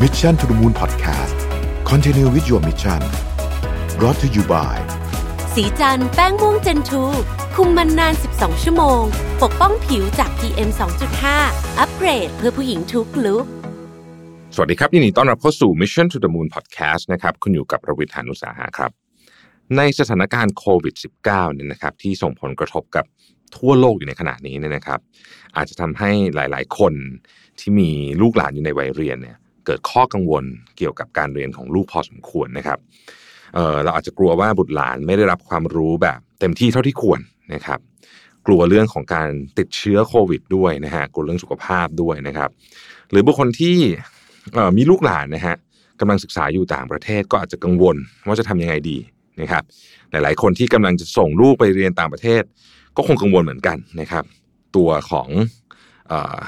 Mission to the Moon Podcast Continue with your mission brought to you by สีจันแป้งม่วงเจนทูคุมมันนาน 12 ชั่วโมง ปกป้องผิวจาก PM 2.5 อัปเกรดเพื่อผู้หญิงทุกลุกสวัสดีครับยินดีต้อนรับเข้าสู่ Mission to the Moon Podcast นะครับคุณอยู่กับประวิทยานุสาหะครับ ในสถานการณ์โควิด -19 เนี่ยนะครับที่ส่งผลกระทบกับทั่วโลกอยู่ในขณะนี้เนี่ยนะครับ อาจจะทำให้หลาย ๆ คนที่มีลูกหลานอยู่ในวัยเรียนเนี่ย เกิดข้อกังวลเกี่ยวกับการเรียนของลูกพอสมควรนะครับเเราอาจจะกลัวว่าบุตรหลานไม่ได้รับความรู้แบบ เต็มที่เท่าที่ควรนะครับ กลัวเรื่องของการติดเชื้อโควิดด้วยนะฮะกลัวเรื่องสุขภาพด้วยนะครับ หรือบุคคลที่มีลูกหลานนะฮะกำลังศึกษาอยู่ต่างประเทศก็อาจจะกังวลว่าจะทำยังไงดีนะครับ หลายๆ คนที่กำลังจะส่งลูกไปเรียนต่างประเทศ ก็คงกังวลเหมือนกันนะครับ ตัวของเออ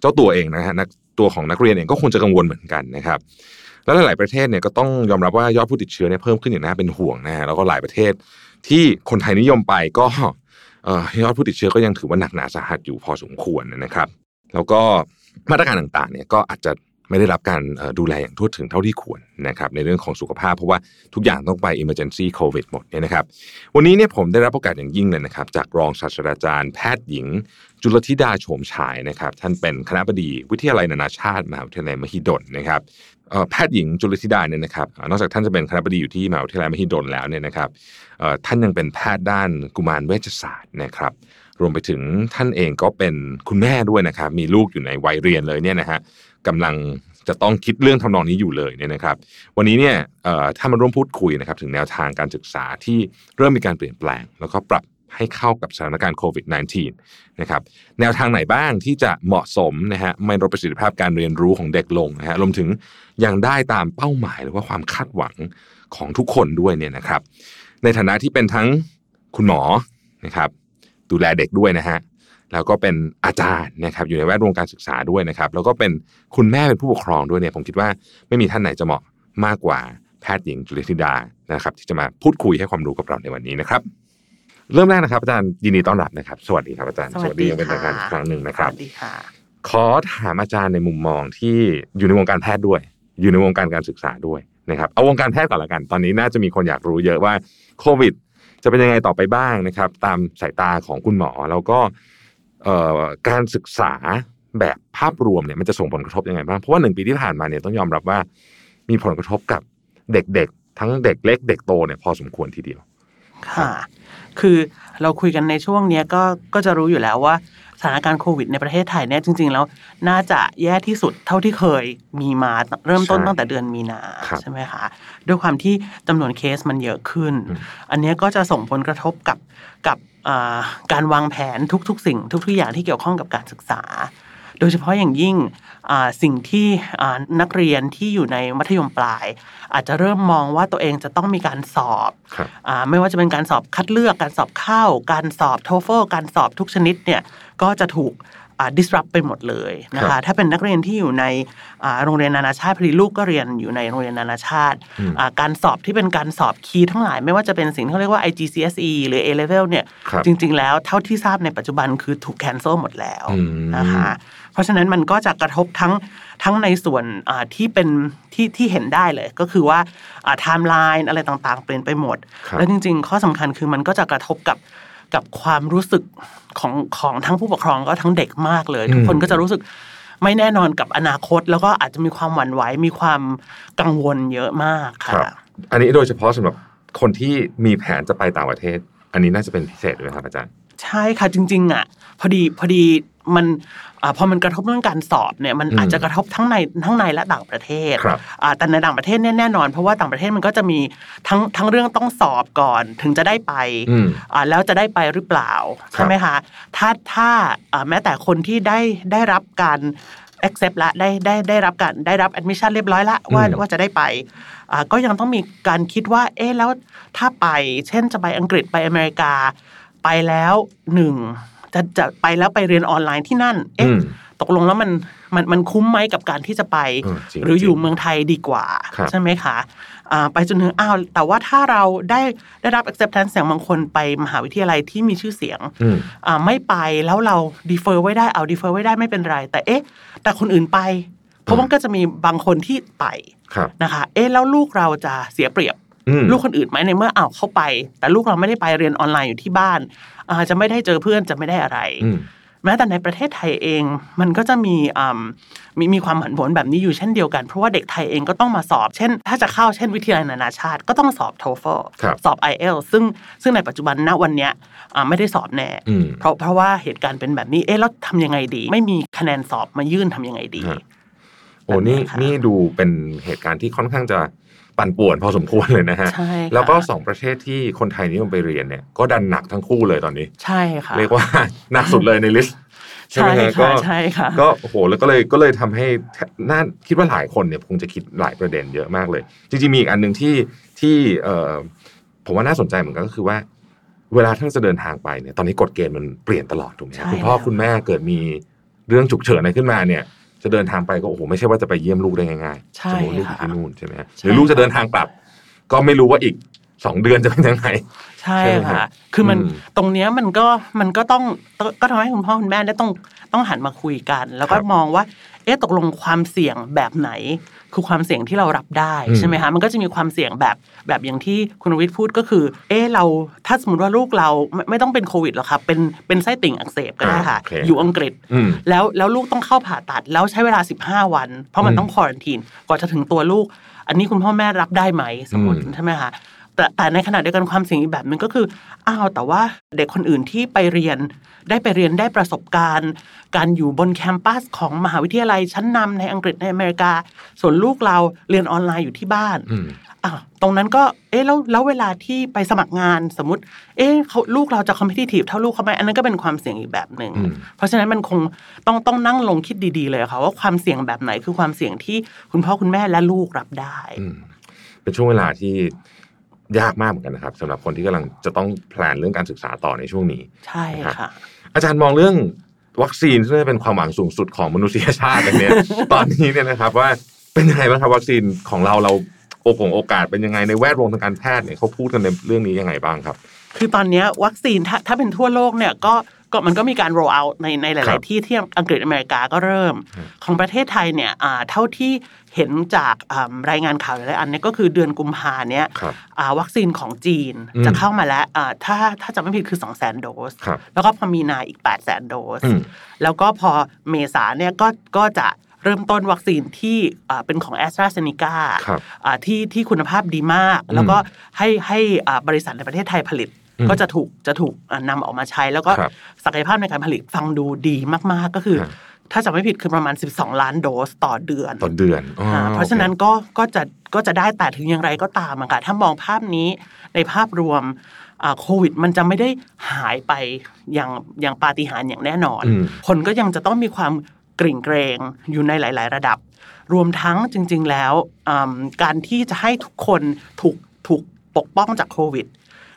เจ้าตัวเองนะฮะนัก ตัวของนักเรียนเองก็คงจะกังวลเหมือนกันนะครับและหลาย ๆ ประเทศเนี่ยก็ต้องยอมรับว่ายอดผู้ติดเชื้อเนี่ยเพิ่มขึ้นอย่างน่าเป็นห่วงนะฮะแล้วก็หลายประเทศที่คนไทยนิยมไปก็ยอดผู้ติดเชื้อก็ยังถือว่าหนักหนาสาหัสอยู่พอสมควรนะครับ แล้วก็มาตรการต่าง ๆ เนี่ยก็อาจจะ ไม่ได้รับการดูแลอย่างทั่วถึงเท่าที่ควรนะครับในเรื่องของสุขภาพเพราะว่าทุกอย่างต้องไป emergency covid หมดเนี่ยนะครับ วันนี้เนี่ยผมได้รับโอกาสอย่างยิ่งเลยนะครับ จากรองศาสตราจารย์ แพทย์หญิง จุลธิดาโฉมฉายนะครับ ท่านเป็นคณะบดีวิทยาลัยนานาชาติมหาวิทยาลัยมหิดลนะครับแพทย์หญิงจุลธิดาเนี่ยนะครับนอกจากท่านจะเป็นคณะบดีอยู่ที่มหาวิทยาลัยมหิดลแล้วเนี่ยนะครับท่านยังเป็นแพทย์ด้านกุมารเวชศาสตร์นะครับรวมไปถึงท่านเองก็เป็นคุณแม่ด้วยนะครับมีลูกอยู่ในวัยเรียนเลยเนี่ยนะฮะ กำลังจะต้องคิดเรื่องทำนองนี้อยู่เลยเนี่ยนะครับ วันนี้เนี่ยถ้ามาร่วมพูดคุยนะครับถึงแนวทางการศึกษาที่เริ่มมีการเปลี่ยนแปลง แล้วก็ปรับให้เข้ากับสถานการณ์โควิด -19 นะครับแนวทางไหนบ้างที่จะเหมาะสมนะฮะไม่ลดประสิทธิภาพการเรียนรู้ของเด็กลงนะฮะรวมถึงยังได้ตามเป้าหมายหรือว่าความคาดหวังของทุกคนด้วยเนี่ยนะครับ ในฐานะที่เป็นทั้งคุณหมอนะครับ ดูแลเด็กด้วยนะฮะ แล้วก็เป็นอาจารย์นะครับอยู่ในแวดวงการศึกษาด้วยนะครับ แล้วก็เป็นคุณแม่เป็นผู้ปกครองด้วยเนี่ยผมคิดว่าไม่มีท่านไหนจะเหมาะมากกว่าแพทย์หญิงจุลธิดานะครับ ที่จะมาพูดคุยให้ความรู้กับเราในวันนี้นะครับ เริ่มแรกนะครับ อาจารย์ยินดีต้อนรับนะครับ สวัสดีครับอาจารย์ยังเป็นทางการอีกครั้งหนึ่งนะครับสวัสดีค่ะขอถามอาจารย์ในมุมมองที่อยู่ในวงการแพทย์ด้วย อยู่ในวงการการศึกษาด้วยนะครับเอาวงการแพทย์ก่อนละกัน ตอนนี้น่าจะมีคนอยากรู้เยอะว่าโควิด จะเป็นยังไงต่อไปบ้างนะครับ ตามสายตาของคุณหมอแล้วก็เอ่อ การศึกษาแบบภาพรวมเนี่ยมันจะส่งผลกระทบยังไงบ้างเพราะว่าหนึ่งปีที่ผ่านมาเนี่ยต้องยอมรับว่า มีผลกระทบกับเด็กๆ ทั้งเด็กเล็ก เด็กโตเนี่ยพอสมควรทีเดียวค่ะ คือเราคุยกันในช่วงเนี้ยก็ก็จะรู้อยู่แล้วว่าสถานการณ์โควิดในประเทศไทยเนี่ยจริง ๆ แล้วน่าจะแย่ที่สุดเท่าที่เคยมีมาเริ่มต้นใช่ตั้งแต่เดือนมีนาครับใช่ไหมคะด้วยความที่จำนวนเคสมันเยอะขึ้นอืมอันเนี้ยก็จะส่งผลกระทบกับกับอ่า การวางแผนทุกๆ สิ่ง ทุกๆอย่างที่เกี่ยวข้องกับการศึกษา โดยเฉพาะอย่างยิ่งอ่าสิ่งที่อ่านักเรียนที่อยู่ในมัธยมปลาย อาจจะเริ่มมองว่าตัวเองจะต้องมีการสอบครับอ่าไม่ว่าจะเป็นการสอบคัดเลือกการสอบเข้า การสอบโทเฟลการสอบทุกชนิดเนี่ยก็จะถูกอ่า disrupt ไปหมดเลยนะครัคะบถ้าเป็นนักเรียนที่อยู่ในอ่าโรงเรียนนานาชาติพอดีลูกก็เรียนอยู่ในโรงเรียนนานาชาติอืมอ่าการสอบที่เป็นการสอบคีย์ทั้งหลาย ไม่ว่าจะเป็นสิ่งที่เขาเรียกว่า IGCSE หรือ A level เนี่ยครับจริง ๆ แล้วเท่าที่ทราบในปัจจุบันคือถูก cancel หมดแล้วอืมนะคะเพราะฉะนั้นมันก็จะกระทบทั้งทั้งในส่วนอ่าที่เป็นที่ที่เห็นได้เลย ก็คือว่าไทม์ไลน์อะไรต่างๆ เปลี่ยนไปหมดครับแล้วจริง ๆ ข้อสำคัญคือมันก็จะกระทบกับกับความรู้สึก ของของทั้งผู้ปกครองก็ทั้งเด็กมากเลย ทุกคนก็จะรู้สึกไม่แน่นอนกับอนาคต แล้วก็อาจจะมีความหวั่นไหวมีความกังวลเยอะมากครัค่ะบอันนี้โดยเฉพาะสำหรับคนที่มีแผนจะไปต่างประเทศ อันนี้น่าจะเป็นพิเศษด้วยไหมครับอาจารย์ ใช่ค่ะจริง ๆ อะ พอดีพอดีมัน อาพอมันกระทบเรื่องการสอบเนี่ยมันอืมอาจจะกระทบทั้งในทั้งในและต่างประเทศครับอ่าแต่ในต่างประเทศเนี่ยแน่นอน เพราะว่าต่างประเทศมันก็จะมีทั้งทั้งเรื่องต้องสอบก่อนถึงจะได้ไปอืมอ่าแล้วจะได้ไปหรือเปล่าใช่ไหมคะถ้าถ้าอ่าแม้แต่คนที่ได้ได้รับการ accept ละได้ได้ได้รับการได้รับ admission เรียบร้อยละว่าอืมว่าจะได้ไปอ่าก็ยังต้องมีการคิดว่าเอ๊ะแล้วถ้าไป เช่นจะไปอังกฤษไปอเมริกา ไปแล้วหนึ่ง จะจะไปแล้วไปเรียนออนไลน์ที่นั่น เอ๊ะอืมตกลงแล้วมันมันมันคุ้มไหมกับการที่จะไปเออจริงหรืออจริยู่งเมืองไทยดีกว่าครับใช่ไหมคะอ่าไปจนถึงอ้าวแต่ว่าถ้าเราได้ได้รับ acceptance อย่างบางคนไปมหาวิทยาลัยที่มีชื่อเสียงอืมอ่าไม่ไปแล้วเรา defer ไว้ได้เอา defer ไว้ได้ไม่เป็นไร แต่เอ๊ะ แต่คนอื่นไป เพราะมันก็จะมีบางคนที่ไปครับนะคะ เอ๊ะแล้วลูกเราจะเสียเปรียบอืม ลูกคนอื่นไหมในเมื่ออ้าวเข้าไป แต่ลูกเราไม่ได้ไปเรียนออนไลน์อยู่ที่บ้านอาจะไม่ได้เจอเพื่อนจะไม่ได้อะไรอืมแม้แต่ในประเทศไทยเองมันก็จะมีอืมมีมีความผันผวนแบบนี้อยู่เช่นเดียวกัน เพราะว่าเด็กไทยเองก็ต้องมาสอบ เช่น ถ้าจะเข้าเช่นวิทยาลัยนานาชาติ ก็ต้องสอบ TOEFL ครับสอบ IELTS ซึ่งซึ่งในปัจจุบันณวันเนี้ยอ่าไม่ได้สอบแน่อืมเพราะเพราะว่าเหตุการณ์เป็นแบบนี้เอ๊ะแล้วทำยังไงดี ไม่มีคะแนนสอบมายื่นทำยังไงดีฮะโอ้นี่แบบนี้ค่ะนี่ดูเป็นเหตุการณ์ที่ค่อนข้างจะ ปั่นป่วนพอสมควรเลยนะฮะใช่ค่ะแล้วก็สองประเทศที่คนไทยนิยมไปเรียนเนี่ยก็ดันหนักทั้งคู่เลยตอนนี้ ใช่ค่ะเรียกว่าหนักสุดเลยในลิสต์ใช่ไหมใช่ฮะก็ค่ะใช่ค่ะก็โอ้โหแล้วก็เลยก็เลยทำให้น่าคิดว่าหลายคนเนี่ยคงจะคิดหลายประเด็นเยอะมากเลย จริงๆมีอีกอันหนึ่งที่ที่เอ่อผมว่าน่าสนใจเหมือนกันก็คือว่า เวลาท่านจะเดินทางไปเนี่ยตอนนี้กฎเกณฑ์มันเปลี่ยนตลอดถูกไหมครับใช่คุณพ่อแล้วคุณแม่เกิดมีเรื่องฉุกเฉินอะไรขึ้นมาเนี่ย จะเดินทางไปก็โอ้โหไม่ใช่ว่าจะไปเยี่ยมลูกได้ง่ายๆใช่สมมติลูกอยู่ค่ะที่นู่นใช่ไหมฮะใช่หรือลูกจะเดินทางกลับ ก็ไม่รู้ว่าอีกสองเดือนจะเป็นยังไงใช่ใช่ไหมค่ะฮะคือมันอืมตรงเนี้ยมันก็มันก็ต้องก็ก็ทำให้คุณพ่อคุณแม่ได้ต้องต้องหันมาคุยกัน แล้วก็ครับมองว่า เอ๊ะตกลงความเสี่ยงแบบไหน คือความเสี่ยงที่เรารับได้อืมใช่ไหมคะมันก็จะมีความเสี่ยงแบบแบบอย่างที่คุณวิทย์พูดก็คือ เอ๊ะเราถ้าสมมติว่าลูกเราไม่ไม่ต้องเป็นโควิดหรอกครับเป็นเป็นไส้ติ่งอักเสบก็ได้ค่ะอ่าโอเคอยู่อังกฤษอืมแล้วแล้วลูกต้องเข้าผ่าตัดแล้วใช้เวลา 15 วัน เพราะมันอืมต้องควอรันทีนกว่าจะถึงตัวลูก อันนี้คุณพ่อแม่รับได้ไหมสมมติอืมใช่ไหมคะ แต่แต่ในขณะเดียวกันความเสี่ยงอีกแบบหนึงก็คืออ้าวแต่ว่าเด็กคนอื่นที่ไปเรียน ได้ไปเรียนได้ประสบการณ์ การอยู่บนแคมปัสของมหาวิทยาลัยชั้นนำในอังกฤษในอเมริกา ส่วนลูกเราเรียนออนไลน์อยู่ที่บ้านอืมอะตรงนั้นก็เอ๊ะแล้วแล้วเวลาที่ไปสมัครงานสมมติ เอ๊ะเขาลูกเราจะคอมเพ t ทีฟเท่าลูกเขาไหมอันนั้นก็เป็นความเสี่ยงอีกแบบหนึ่งอืมเพราะฉะนั้นมันคงต้องต้องนั่งลงคิดดีๆเลยค่ะว่าความเสี่ยงแบบไหนคือความเสี่ยงที่คุณพ่อคุณแม่และลูกรับได้อืมเป็นช่วงเวลาที่ ยากมากเหมือนกันนะครับสำหรับคนที่กำลังจะต้องแพลนเรื่องการศึกษาต่อในช่วงนี้ ใช่ค่ะ อาจารย์มองเรื่องวัคซีนซึ่งเป็นความหวังสูงสุดของมนุษยชาติอันเนี้ยตอนนี้เนี่ยนะครับว่าเป็นยังไงบ้างครับวัคซีนของเราเราโอกงโอกาสเป็นยังไงในแวดวงทางการแพทย์เนี่ยเขาพูดกันในเรื่องนี้ยังไงบ้างครับ คือตอนเนี้ยวัคซีนถ้าถ้าเป็นทั่วโลกเนี่ยก็ ก็มันก็มีการ roll out ในในหครัลายบๆที่ที่อังกฤษอเมริกาก็เริ่มครับของประเทศไทยเนี่ยอ่าเท่าที่เห็นจากอ่ารายงานข่าวหลายๆอันเนี่ยก็คือเดือนกุมภาเนี่ยครับอ่าวัคซีนของจีนอืมจะเข้ามาแล้วอ่าถ้าถ้าจำไม่ผิดคือ 2 0 0 0 0 0 โดสครับแล้วก็พอมีนาอีก 8 0 0 0 0 0 โดสอืมแล้วก็พอเมษาเนี่ยก็ก็จะเริ่มต้นวัคซีนที่อ่าเป็นของ a s t r a z เซ e c a ครับอ่าที่ที่คุณภาพดีมาก แล้วก็ให้ให้อ่าบริษัทในประเทศไทยผลิตอืม ก็จะถูกจะถูกอ่านำออกมาใช้ แล้วก็ครับศักยภาพในการผลิตฟังดูดีมากๆก็คือครับถ้าจำไม่ผิดคือประมาณ 12 ล้านโดสต่อเดือนต่อเดือนอ๋ออ่าเพราะฉะนั้นโอก็ก็จะก็จะได้แต่ถึงอย่างไรก็ตามอะค่ะถ้ามองภาพนี้ในภาพรวมอ่าโควิด มันจะไม่ได้หายไปอย่างอย่างปาฏิหาริย์อย่างแน่นอนอืมคนก็ยังจะต้องมีความกริ่งเกรงอยู่ในหลาย ๆ ระดับ รวมทั้งจริง ๆ แล้วอืมการที่จะให้ทุกคนถูกถูกปกป้องจากโควิด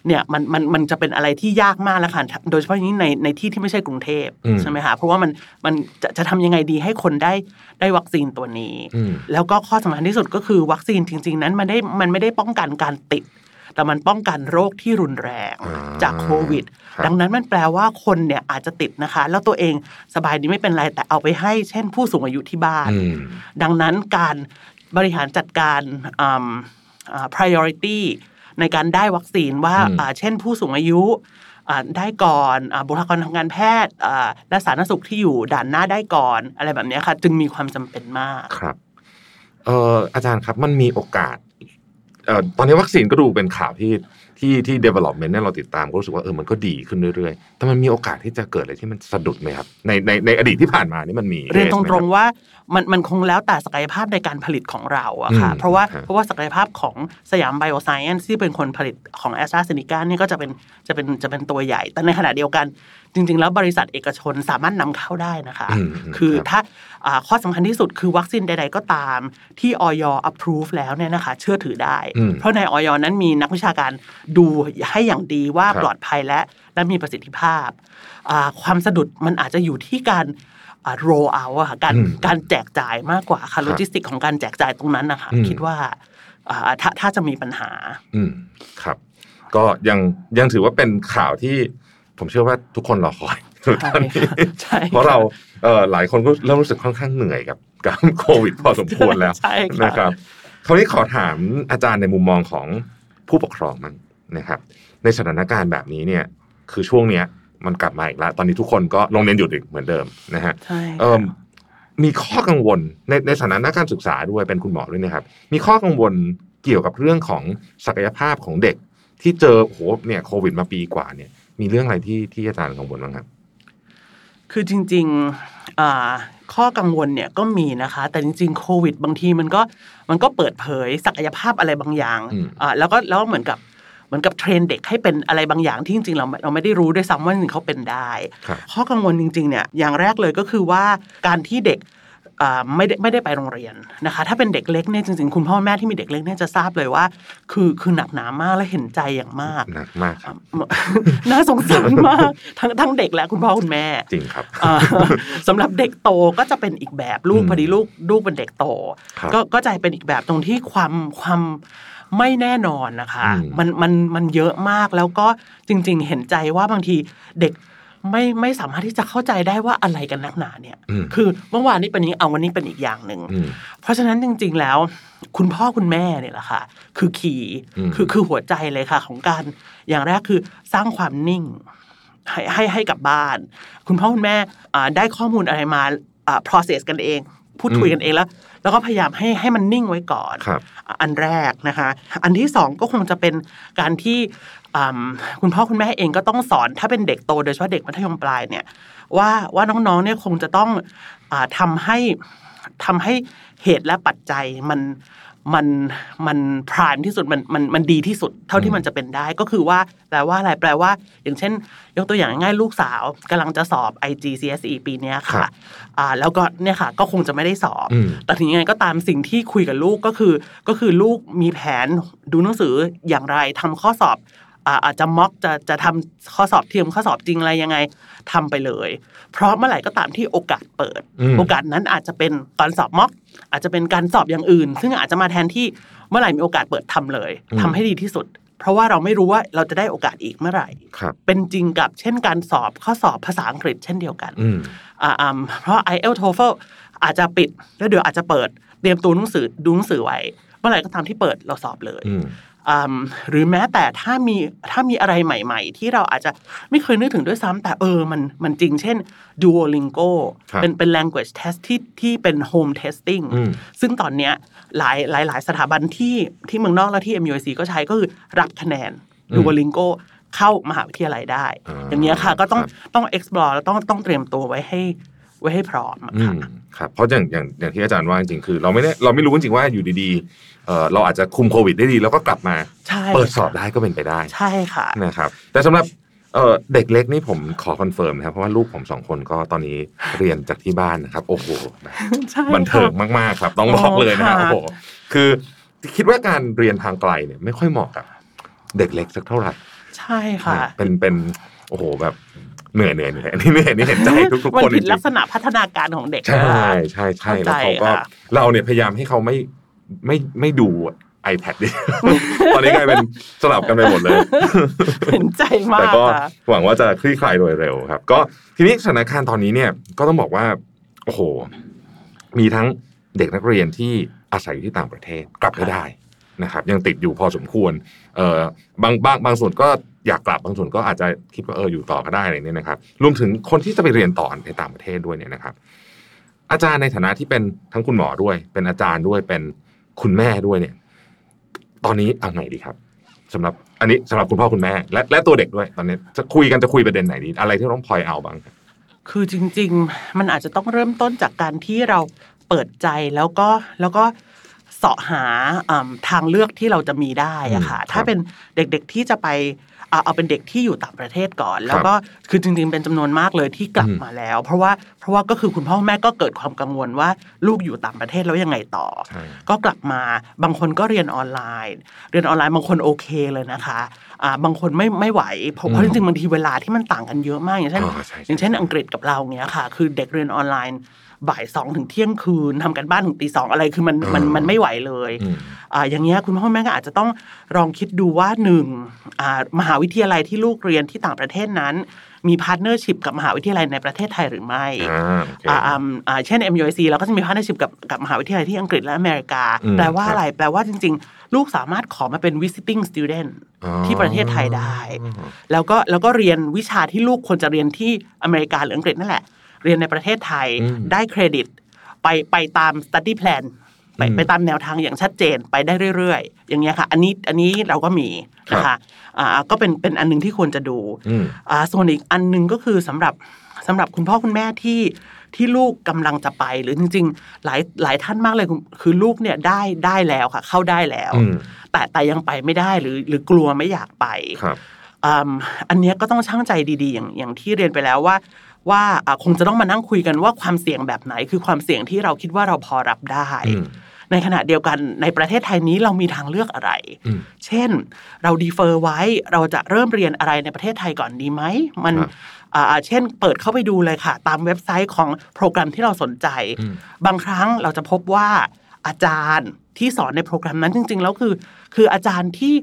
เนี่ยมันมันมันจะเป็นอะไรที่ยากมากแล้วค่ะโดยเฉพาะอย่างนี้ในในที่ที่ไม่ใช่กรุงเทพอืมใช่ไหมคะเพราะว่ามันมันจะจะทำยังไงดีให้คนได้ได้วัคซีนตัวนี้อืมแล้วก็ข้อสำคัญที่สุดก็คือวัคซีนจริง ๆ นั้นมันได้มันไม่ได้ป้องกันการติดแต่มันป้องกันโรคที่รุนแรงอ่าจากโควิดครับดังนั้นมันแปลว่าคนเนี่ยอาจจะติดนะคะ แล้วตัวเองสบายดีไม่เป็นไรแต่เอาไปให้ เช่น ผู้สูงอายุที่บ้านอืมดังนั้นการบริหารจัดการอืมอ่า priority ในการได้วัคซีนว่าอืมอ่าเช่นผู้สูงอายุอ่าได้ก่อนอาบุคลากรทางการแพทย์อ่าและสาธารณสุขที่อยู่ด่านหน้าได้ก่อน อะไรแบบเนี้ยค่ะ จึงมีความจำเป็นมากครับเอ่ออาจารย์ครับมันมีโอกาสเอ่อตอนนี้วัคซีนก็ดูเป็นข่าวที่ ที่ที่ development เนี่ยเราติดตามก็รู้สึกว่าเออมันก็ดีขึ้นเรื่อยๆ แต่มันมีโอกาสที่จะเกิดอะไรที่มันสะดุดไหมครับในในในอดีตที่ผ่านมานี่มันมีเรียนต case ไหมครบงๆว่ามันมันคงแล้วแต่ศักยภาพในการผลิตของเราอะค่ะอืมเพราะว่าครับเพราะว่าศักยภาพของสยามไบโอไซเอนซ์ที่เป็นคนผลิตของแอสตราเซเนกาเนี่ยก็จะเป็นจะเป็นจะเป็นตัวใหญ่ แต่ในขณะเดียวกัน จริง ๆ แล้วบริษัทเอกชนสามารถนำเข้าได้นะคะอืมคือครับถ้าอ่าข้อสำคัญที่สุดคือวัคซีนใด ๆ ก็ตามที่ออย approve แล้วเนี่ยนะคะ เชื่อถือได้อืมเพราะในอย.นั้นมีนักวิชาการดูให้อย่างดีว่าครับปลอดภัยและและมีประสิทธิภาพอ่าความสะดุดมันอาจจะอยู่ที่การอ่า roll out อะค่ะการอืมการแจกจ่ายมากกว่าค่ะครับโลจิสติกของการแจกจ่ายตรงนั้นนะคะอืมคิดว่าอ่าถ้าถ้าจะมีปัญหา อืมครับ ก็ยังยังถือว่าเป็นข่าวที่ ผมเชื่อว่าทุกคนรอคอยตอนนี้ใช่เพราะเราเออหลายคนก็เริ่มรู้สึกค่อนข้างเหนื่อยกับการโควิดพอสมควรแล้วใช่ค่ะนะครับคราวนี้ขอถามอาจารย์ในมุมมองของผู้ปกครองมั้งนะครับ ในสถานการณ์แบบนี้เนี่ย คือช่วงเนี้ยมันกลับมาอีกแล้ว ตอนนี้ทุกคนก็โรงเรียนหยุดอีกเหมือนเดิมนะฮะใช่เอ่อมีข้อกังวลในในสถานะการศึกษาด้วยเป็นคุณหมอด้วยนะครับ มีข้อกังวลเกี่ยวกับเรื่องของศักยภาพของเด็กที่เจอโอ้โหเนี่ยโควิดมาปีกว่าเนี่ย มีเรื่องอะไรที่ที่อาจารย์กังวลบ้างครับ คือจริงๆอ่าข้อกังวลเนี่ยก็มีนะคะ แต่จริงๆโควิด บางทีมันก็มันก็เปิดเผยศักยภาพอะไรบางอย่างอืมอ่าแล้วก็แล้วเหมือนกับเหมือนกับเทรนเด็กให้เป็นอะไรบางอย่างที่จริงๆเราเราไม่ได้รู้ด้วยซ้ำว่าจริงๆเขาเป็นได้ครับข้อกังวลจริงๆเนี่ยอย่างแรกเลยก็คือว่าการที่เด็กอ่า ไม่ได้ไม่ได้ไปโรงเรียนนะคะ ถ้าเป็นเด็กเล็กเนี่ยจริงๆคุณพ่อแม่ที่มีเด็กเล็กเนี่ยจะทราบเลยว่า คือคือหนักหนามากและเห็นใจอย่างมากหนักมากครับน่าสงสารมากทั้งทั้งเด็กและคุณพ่อคุณแม่จริงครับอ่าสำหรับเด็กโตก็จะเป็นอีกแบบลูกอืมพอดีลูกลูกเป็นเด็กโตครับก็ก็จะเป็นอีกแบบตรงที่ความความไม่แน่นอนนะคะอืมมันมันมันเยอะมากแล้วก็จริง ๆ เห็นใจว่าบางทีเด็ก ไม่ไม่สามารถที่จะเข้าใจได้ว่าอะไรกันนักหนาเนี่ยอืมคือเมื่อวานนี้เป็นนี้เอาวันนี้เป็นอีกอย่างหนึ่งอืมเพราะฉะนั้นจริง ๆ แล้ว คุณพ่อคุณแม่เนี่ยแหละค่ะ คือคีย์อืมคือคือหัวใจเลยค่ะ ของการอย่างแรกคือสร้างความนิ่ง ให้ให้ให้กับบ้าน คุณพ่อคุณแม่อ่าได้ข้อมูลอะไรมาอ่า process กันเอง พูดคุยกันเองแล้ว แล้วก็พยายามให้ให้มันนิ่งไว้ก่อนครับอันแรกนะคะ อันที่สองก็คงจะเป็นการที่อืม คุณพ่อคุณแม่เองก็ต้องสอนถ้าเป็นเด็กโตโดยเฉพาะเด็กมัธยมปลายเนี่ย ว่าว่าน้องๆเนี่ยคงจะต้องอาทำให้ทำให้เหตุและปัจจัยมันมันมันพรามที่สุดมันมันมันดีที่สุดเท่าที่มันจะเป็นได้ก็คือว่าแปลว่าอะไรแปลว่า อย่างเช่น ยกตัวอย่างง่ายๆลูกสาวกำลังจะสอบ IGCSE ปีเนี้ยครัค่ะบอ่าแล้วก็เนี่ยค่ะ ก็คงจะไม่ได้สอบอืมแต่ถึงยังไงก็ตามสิ่งที่คุยกับลูกก็คือ ก็คือลูกมีแผนดูหนังสืออย่างไรทำข้อสอบ อ่าอาจจะม็อกจะจะทำข้อสอบเทียมข้อสอบจริงอะไรยังไงทำไปเลย เพราะเมื่อไหร่ก็ตามที่โอกาสเปิดอืมโอกาสนั้นอาจจะเป็นตอนสอบม็อก อาจจะเป็นการสอบอย่างอื่น ซึ่งอาจจะมาแทนที่เมื่อไหร่มีโอกาสเปิดทำเลยทำให้ดีที่สุด เพราะว่าเราไม่รู้ว่าเราจะได้โอกาสอีกเมื่อไหร่ครับเป็นจริงกับเช่นการสอบข้อสอบภาษาอังกฤษเช่นเดียวกันอืมอ่าอืมเพราะ i อ l TOEFL อาจจะปิดแล้วเดี๋ยวอาจจะเปิดเตรียมตัวหนังสือดูหนังสือไว้เมื่อไหร่ก็ตามที่เปิดเราสอบเลยอืมอืม หรือแม้แต่ถ้ามีถ้ามีอะไรใหม่ ๆ ที่เราอาจจะไม่เคยนึกถึงด้วยซ้ำแต่เออมันมันจริงเช่น Duolingo ครับเป็นเป็น language test ที่ที่เป็น home testing อืมซึ่งตอนเนี้ยหลายหลายหลายสถาบันที่ที่เมืองนอกและที่ MUIC ก็ใช้ก็คือรับคะแนน Duolingo เข้ามหาวิทยาลัยได้อ่าอย่างเงี้ยค่ะก็ต้องครับต้อง explore แล้วต้องต้องเตรียมตัวไว้ให้ไว้ให้พร้อมอะอืค่ะมครับเพราะอย่างอย่างอย่างที่อาจารย์ว่าจริงๆคือ เราไม่ได้เราไม่รู้จริงๆว่าอยู่ดีๆ เออเราอาจจะคุมโควิดได้ดี แล้วก็กลับมาใช่เปิดสอบได้ก็เป็นไปได้ ใช่ค่ะนะครับ แต่สำหรับเออเด็กเล็กนี่ผมขอคอนเฟิร์มนะครับ เพราะว่าลูกผมสองคนก็ตอนนี้เรียนจากที่บ้านนะครับ โอ้โหแบบใช่บันเทิงค่ะมาก ๆ ครับ ต้องบอกเลยนะฮะอ๋อค่ะโอ้โหคือคิดว่าการเรียนทางไกลเนี่ยไม่ค่อยเหมาะกับเด็กเล็กสักเท่าไหร่ ใช่ค่ะ เป็นเป็นโอ้โหแบบเหนื่อยเหนื่อยเหนื่อยอันนี้เหนื่อยนี่เห็นใจทุกๆมันคนจผิดริลังกษณะพัฒนาการของเด็กๆใช่นะคะใช่ใช่เข้าใจแล้วเขาก็ค่ะเราเนี่ยพยายามให้เขาไม่ ไม่ไม่ดู iPad ดิตอนนี้กลายเป็นสลับกันไปหมดเลยเห็นใจมาแต่กก็ค่ะหวังว่าจะคลี่คลายโดยเร็วครับ ก็ทีนี้สถานการณ์ตอนนี้เนี่ยก็ต้องบอกว่าโอ้โห มีทั้งเด็กนักเรียนที่อาศัยอยู่ที่ต่างประเทศกลับไม่ได้นะครับ ยังติดอยู่พอสมควรเอ่อบางบางบางส่วนก็อยากกลับบางส่วนก็อาจจะคิดว่าเอออยู่ต่อก็ได้อะไรเนี่ยนะครับ รวมถึงคนที่จะไปเรียนต่อในต่างประเทศด้วยเนี่ยนะครับ อาจารย์ในฐานะที่เป็นทั้งคุณหมอด้วย เป็นอาจารย์ด้วยเป็น คุณแม่ด้วยเนี่ย ตอนนี้เอาไงดีครับสำหรับอันนี้สำหรับคุณพ่อคุณแม่ และและตัวเด็กด้วย ตอนนี้จะคุยกันจะคุยประเด็นไหนดี อะไรที่ต้องพลอยเอาบ้างครับคือจริง ๆ มันอาจจะต้องเริ่มต้นจากการที่เราเปิดใจแล้วก็แล้วก็เสาะหาอืมทางเลือกที่เราจะมีได้อะค่ะอืมถ้าเป็นเด็กๆที่จะไป เอาเอาเป็นเด็กที่อยู่ต่างประเทศก่อน แล้วก็คือจริงๆเป็นจำนวนมากเลยที่กลับอืมมาแล้ว เพราะว่าเพราะว่าก็คือคุณพ่อแม่ก็เกิดความกังวลว่าลูกอยู่ต่างประเทศแล้วยังไงต่อใช่ก็กลับมาบางคนก็เรียนออนไลน์ เรียนออนไลน์บางคนโอเคเลยนะคะอ่าบางคนไม่ไม่ไหวเพราะเพราะจริงๆบางทีเวลาที่มันต่างกันเยอะมาก อย่างเช่นอ๋อใช่ใช่อย่างเช่นอังกฤษกับเราเนี้ยค่ะ คือเด็กเรียนออนไลน์บ่ายสองถึงเที่ยงคืนทำกันบ้านถึงตีสองอะไรคือมันมันอ่ามัมันไม่ไหวเลย อืมอ่าอย่างเงี้ยคุณพ่อแม่ก็อาจจะต้องลองคิดดูว่าหนึ่งอ่ามหาวิทยาลัยที่ลูกเรียนที่ต่างประเทศนั้น มี partnership กับมหาวิทยาลัยในประเทศไทยหรือไม่อ่าโอเคอ่าอ่าอ่าเช่น MUIC เราก็จะมี partnership กับกับมหาวิทยาลัยที่อังกฤษและอเมริกาอืมแปลว่าครับอะไร แปลว่าจริง ๆ ลูกสามารถขอมาเป็น visiting student อ๋อที่ประเทศไทยได้ แล้วก็แล้วก็เรียนวิชาที่ลูกควรจะเรียนที่อเมริกาหรืออังกฤษนั่นแหละ เรียนในประเทศไทยอืมได้เครดิตไปไปตาม study plan ไปอืมไปตามแนวทางอย่างชัดเจนไปได้เรื่อยๆ อย่างเงี้ยค่ะ อันนี้อันนี้เราก็มีนะครัคะบอ่าก็เป็นเป็นอันหนึงที่ควรจะดูอืมอ่าส่วนอีกอันหนึ่งก็คือสำหรับสำหรับคุณพ่อคุณแม่ที่ที่ลูกกำลังจะไปหรือจริงๆ หลายหลายท่านมากเลยคือคือลูกเนี่ยได้ได้แล้วค่ะ เข้าได้แล้วอืมแต่แต่ยังไปไม่ได้หรือหรือกลัวไม่อยากไปครับอืมอันเนี้ยก็ต้องช่างใจดีๆ อย่างอย่างที่เรียนไปแล้วว่าว่าอ่าคงจะต้องมานั่งคุยกันว่าความเสี่ยงแบบไหน คือความเสี่ยงที่เราคิดว่าเราพอรับได้อืม ในขณะเดียวกันในประเทศไทยนี้เรามีทางเลือกอะไรอืมเช่น เราดีเฟอร์ไว้เราจะเริ่มเรียนอะไรในประเทศไทยก่อนดีไหมมันครับอ่าเช่นเปิดเข้าไปดูเลยค่ะ ตามเว็บไซต์ของโปรแกรมที่เราสนใจอืมบางครั้งเราจะพบว่าอาจารย์ที่สอนในโปรแกรมนั้นจริง ๆ แล้วคือ คืออาจารย์ที่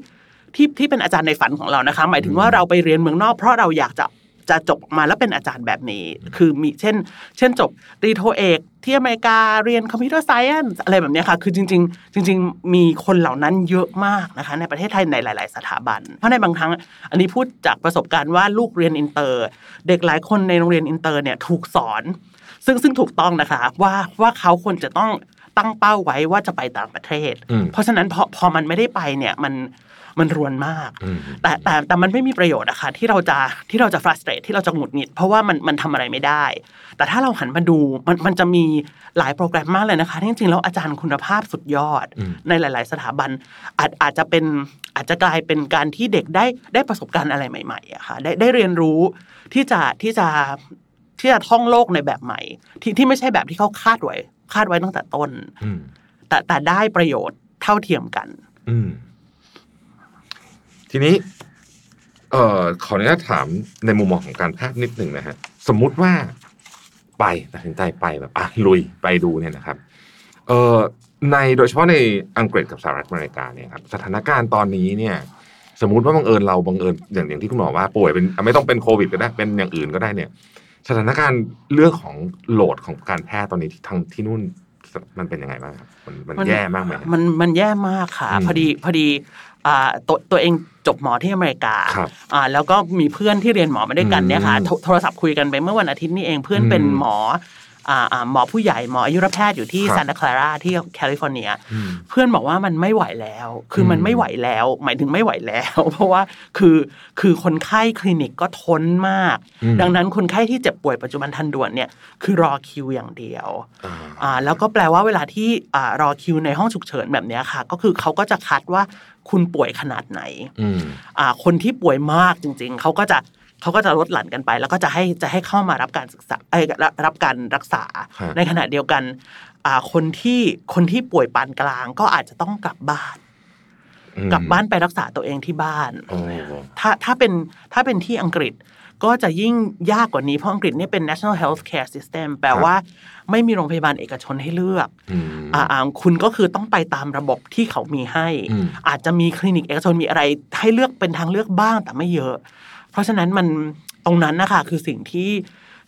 ที่ที่เป็นอาจารย์ในฝันของเรานะคะ หมายถึงว่าเราไปเรียนเมืองนอกเพราะเราอยากจะ จะจบออกมาแล้วเป็นอาจารย์แบบนี้ คือมีเช่น เช่นจบตรีโทเอกที่อเมริกาเรียน computer science อะไรแบบเนี้ยค่ะ คือจริง ๆ จริง ๆ มีคนเหล่านั้นเยอะมากนะคะ ในประเทศไทยในหลาย ๆ สถาบัน เพราะในบางครั้ง อันนี้พูดจากประสบการณ์ว่าลูกเรียนอินเตอร์ เด็กหลายคนในโรงเรียนอินเตอร์เนี่ยถูกสอน ซึ่งซึ่งถูกต้องนะคะว่าว่าเขาควรจะต้องตั้งเป้าไว้ว่าจะไปต่างประเทศอืมเพราะฉะนั้นพอพอมันไม่ได้ไปเนี่ยมัน มันรวนมากอืมแต่แต่แต่มันไม่มีประโยชน์อะค่ะที่เราจะที่เราจะ frustrate ที่เราจะหงุดหงิด เพราะว่ามันมันทำอะไรไม่ได้ แต่ถ้าเราหันมาดูมันมันจะมีหลายโปรแกรมมากเลยนะคะที่จริงๆแล้วอาจารย์คุณภาพสุดยอดอืมในหลาย ๆ สถาบันอาจอาจจะเป็นอาจจะกลายเป็นการที่เด็กได้ได้ประสบการณ์อะไรใหม่ๆอะค่ะได้ได้เรียนรู้ที่จะที่จะที่จะท่องโลกในแบบใหม่ ที่ที่ไม่ใช่แบบที่เขาคาดไว้ คาดไว้ตั้งแต่ต้นอืมแต่แต่ได้ประโยชน์เท่าเทียมกันอืม ทีนี้เอ่อขออนุญาตถามในมุมมองของการแพทย์นิดหนึ่งนะฮะสมมุติว่าไปตัดสินใจไปแบบอะลุยไปดูเนี่ยนะครับเอ่อในโดยเฉพาะในอังกฤษกับสหรัฐอเมริกาเนี่ยครับสถานการณ์ตอนนี้เนี่ยสมมุติว่าบังเอิญเราบังเอิญอย่างอย่างที่คุณหมอว่าป่วยเป็นอะไม่ต้องเป็นโควิดก็ได้เป็นอย่างอื่นก็ได้เนี่ย สถานการณ์เรื่องของโหลดของการแพทย์ตอนนี้ที่ทางที่นู่นมันเป็นยังไงบ้างครับมันมันแย่มากไหมครับมันมันแย่มากค่ะอืมพอดีพอดีอ่า ตัวตัวเองจบหมอที่อเมริกาครับอ่าแล้วก็มีเพื่อนที่เรียนหมอมาด้วยกันเนี่ยค่ะอืมโทรโทรศัพท์คุยกันไปเมื่อวันอาทิตย์นี่เองเพื่อนอืมเป็นหมออ่าอ่า หมอผู้ใหญ่หมออายุรแพทย์อยู่ที่ครับซานตาคลาราที่แคลิฟอร์เนียอืมเพื่อนบอกว่ามันไม่ไหวแล้ว คือมันอืมไม่ไหวแล้ว หมายถึงไม่ไหวแล้ว เพราะว่าคือคือคนไข้คลินิกก็ทนมากอืมดังนั้นคนไข้ที่เจ็บป่วยปัจจุบันทันด่วนเนี่ยคือรอคิวอย่างเดียวอ่าอ่าแล้วก็แปลว่าเวลาที่อ่ารอคิวในห้องฉุกเฉินแบบเนี้ยค่ะ ก็คือเขาก็จะคัดว่าคุณป่วยขนาดไหนอืมอ่าคนที่ป่วยมากจริง ๆเขาก็จะ เขาก็จะลดหลั่นกันไป แล้วก็จะให้จะให้เข้ามารับการศึกษาเอ้ยรับรับการรักษาครับในขณะเดียวกันอ่าคนที่คนที่ป่วยปานกลางก็อาจจะต้องกลับบ้านอืมกลับบ้านไปรักษาตัวเองที่บ้านโอ้ถ้าถ้าเป็นถ้าเป็นที่อังกฤษก็จะยิ่งยากกว่านี้ เพราะอังกฤษเนี่ยเป็น national health care system แปลว่าไม่มีโรงพยาบาลเอกชนให้เลือกอืมอ่าอ่าคุณก็คือต้องไปตามระบบที่เขามีให้อืมอาจจะมีคลินิกเอกชนมีอะไรให้เลือกเป็นทางเลือกบ้างแต่ไม่เยอะ เพราะฉะนั้นมันตรงนั้นนะคะคือสิ่งที่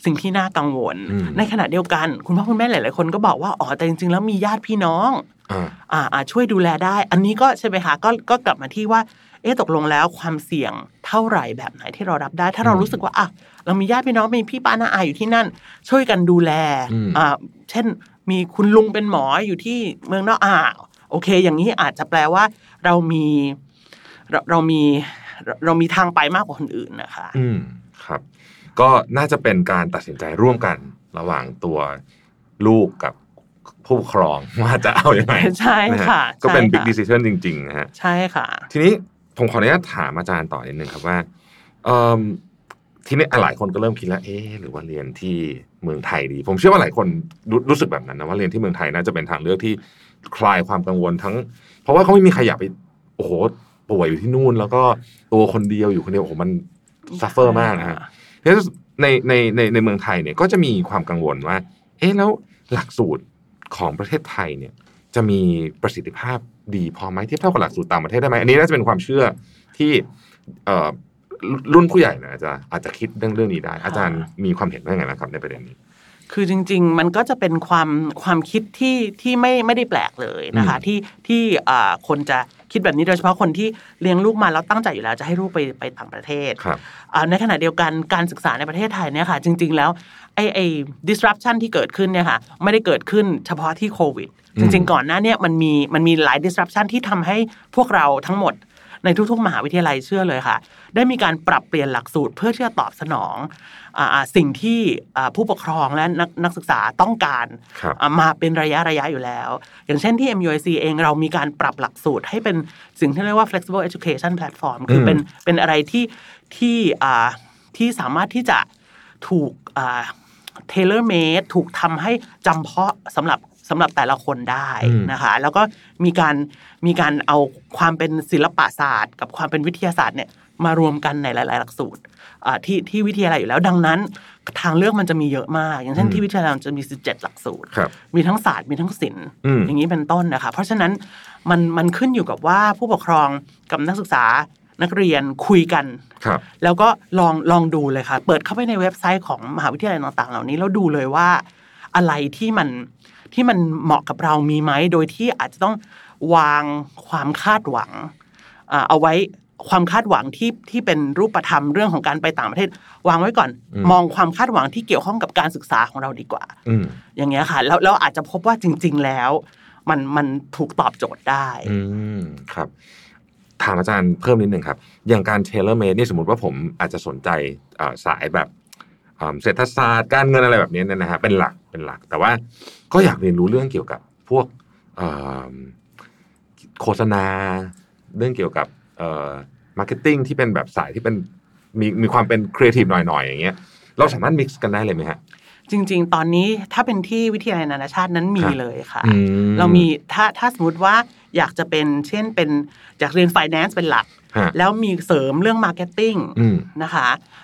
สิ่งที่น่ากังวลอืมในขณะเดียวกัน คุณพ่อคุณแม่หลาย ๆ คนก็บอกว่าอ๋อแต่จริง ๆ แล้วมีญาติพี่น้องอ่าอ่าอ่าช่วยดูแลได้ อันนี้ก็ใช่ไหมคะก็ก็กลับมาที่ว่า เอ๊ะตกลงแล้วความเสี่ยงเท่าไหร่แบบไหนที่เรารับได้ ถ้าเราอืมรู้สึกว่าอะเรามีญาติพี่น้องมีพี่ป้าน้าอาอยู่ที่นั่น ช่วยกันดูแลอืมอ่าเช่น มีคุณลุงเป็นหมออยู่ที่เมืองนอกอ่าโอเค อย่างนี้อาจจะแปลว่า เรามีเราเรามี เราเรามีทางไปมากกว่าคนอื่นนะคะ อืมครับ ก็น่าจะเป็นการตัดสินใจร่วมกันระหว่างตัวลูกกับผู้ปกครองว่าจะเอาอย่างไรใช่นะฮะค่ะ ก็เป็นใช่ big ค่ะ decision จริง ๆ นะฮะ ใช่ค่ะ ทีนี้ผมขออนุญาตถามอาจารย์ต่อนิดนึงครับว่าเอิ่มทีนี้หลายคนก็เริ่มคิดแล้ว เอ๊ะหรือว่าเรียนที่เมืองไทยดี ผมเชื่อว่าหลายคนรู้รู้สึกแบบนั้นนะว่าเรียนที่เมืองไทยน่าจะเป็นทางเลือกที่คลายความกังวลทั้ง เพราะว่าเขาไม่มีใครอยากไปโอ้โห ป่วยอยู่ที่นู่น แล้วก็ตัวคนเดียวอยู่คนเดียวโอ้โหมัน suffer มากนะฮะเพราะฉะนั้นในในในในเมืองไทยเนี่ยก็จะมีความกังวลว่า เอ๊ะแล้วหลักสูตรของประเทศไทยเนี่ย จะมีประสิทธิภาพดีพอไหมเทียบเท่ากับหลักสูตรต่างประเทศได้ไหมอันนี้น่าจะเป็นความเชื่อที่เอ่อรุ่นผู้ใหญ่นะอาจจะอาจจะคิดเรื่องเรื่องนี้ได้ อาจารย์มีความเห็นว่าไงนะครับในประเด็นนี้คือจริง ๆ มันก็จะเป็นความความคิดที่ที่ไม่ไม่ได้แปลกเลยนะคะอืมที่ที่อ่าคนจะ คิดแบบนี้โดยเฉพาะคนที่เลี้ยงลูกมาแล้วตั้งใจอยู่แล้วจะให้ลูกไปไปต่างประเทศครับอ่าในขณะเดียวกันการศึกษาในประเทศไทยเนี่ยค่ะ จริง ๆ แล้วไอ้ไอ้ disruption ที่เกิดขึ้นเนี่ยค่ะไม่ได้เกิดขึ้นเฉพาะที่โควิดอืจมริง ๆ ก่อนหน้าเนี่ยมันมีมันมีหลาย disruption ที่ทำให้พวกเราทั้งหมด ในทุกๆ มหาวิทยาลัยเชื่อเลยค่ะ ได้มีการปรับเปลี่ยนหลักสูตรเพื่อที่จะตอบสนองอาอ่าสิ่งที่อ่าผู้ปกครองและนักนักศึกษาต้องการครับอ่ามาเป็นระยะระยะอยู่แล้ว อย่างเช่นที่ MUIC เองเรามีการปรับหลักสูตรให้เป็นสิ่งที่เรียกว่า flexible education platform คือเป็นเป็นอะไรที่ที่อ่าที่สามารถที่จะถูกอ่า tailor made ถูกทำให้จำเพาะสำหรับ สำหรับแต่ละคนได้อืมนะคะ แล้วก็มีการมีการเอาความเป็นศิลปศาสตร์ กับความเป็นวิทยาศาสตร์เนี่ยมารวมกันในหลาย ๆ หลักสูตรอ่าที่ที่วิทยาลัยอยู่แล้ว ดังนั้น ทางเลือกมันจะมีเยอะมาก อย่างเช่นที่วิทยาลัยมันจะมี 17 หลักสูตรครับมีทั้งศาสตร์มีทั้งศิลป์อืมอย่างนี้เป็นต้นนะคะ เพราะฉะนั้นมันมันขึ้นอยู่กับว่าผู้ปกครองกับนักศึกษานักเรียนคุยกันครับแล้วก็ลองลองดูเลยค่ะ เปิดเข้าไปในเว็บไซต์ของมหาวิทยาลัยต่าง ๆ เหล่านี้แล้วดูเลยว่าอะไรที่มัน ที่มันเหมาะกับเรามีไหมโดยที่อาจจะต้องวางความคาดหวังอ่าเอาไว้ความคาดหวังที่ที่เป็นรูปธรรมเรื่องของการไปต่างประเทศ วางไว้ก่อนอืมมองความคาดหวังที่เกี่ยวข้องกับการศึกษาของเราดีกว่าอืมอย่างเงี้ยค่ะ แล้วแล้วอาจจะพบว่าจริง ๆ แล้ว มันมันถูกตอบโจทย์ได้ อืมครับถามอาจารย์เพิ่มนิดหนึ่งครับ อย่างการ tailor-made นี่สมมติว่าผมอาจจะสนใจเอ่อสายแบบเอ่อเศรษฐศาสตร์การเงินอะไรแบบนี้เนี่ยนะฮะเป็นหลักเป็นหลัก แต่ว่า ก็อยากเรียนรู้เรื่องเกี่ยวกับพวกเอ่อโฆษณา เรื่องเกี่ยวกับเอ่อ marketing ที่เป็นแบบสายที่เป็นมีมีความเป็นครีเอทีฟหน่อยๆอย่างเงี้ยเราสามารถ mix กันได้เลยไหมฮะจริง ๆ ตอนนี้ถ้าเป็นที่วิทยาลัยนานาชาตินั้นมีครับเลยค่ะอืเรามีถ้าถ้าสมมติว่าอยากจะเป็นเช่นเป็นอยากเรียน finance เป็นหลักฮะแล้วมีเสริมเรื่อง marketing อืมนะคะอ่า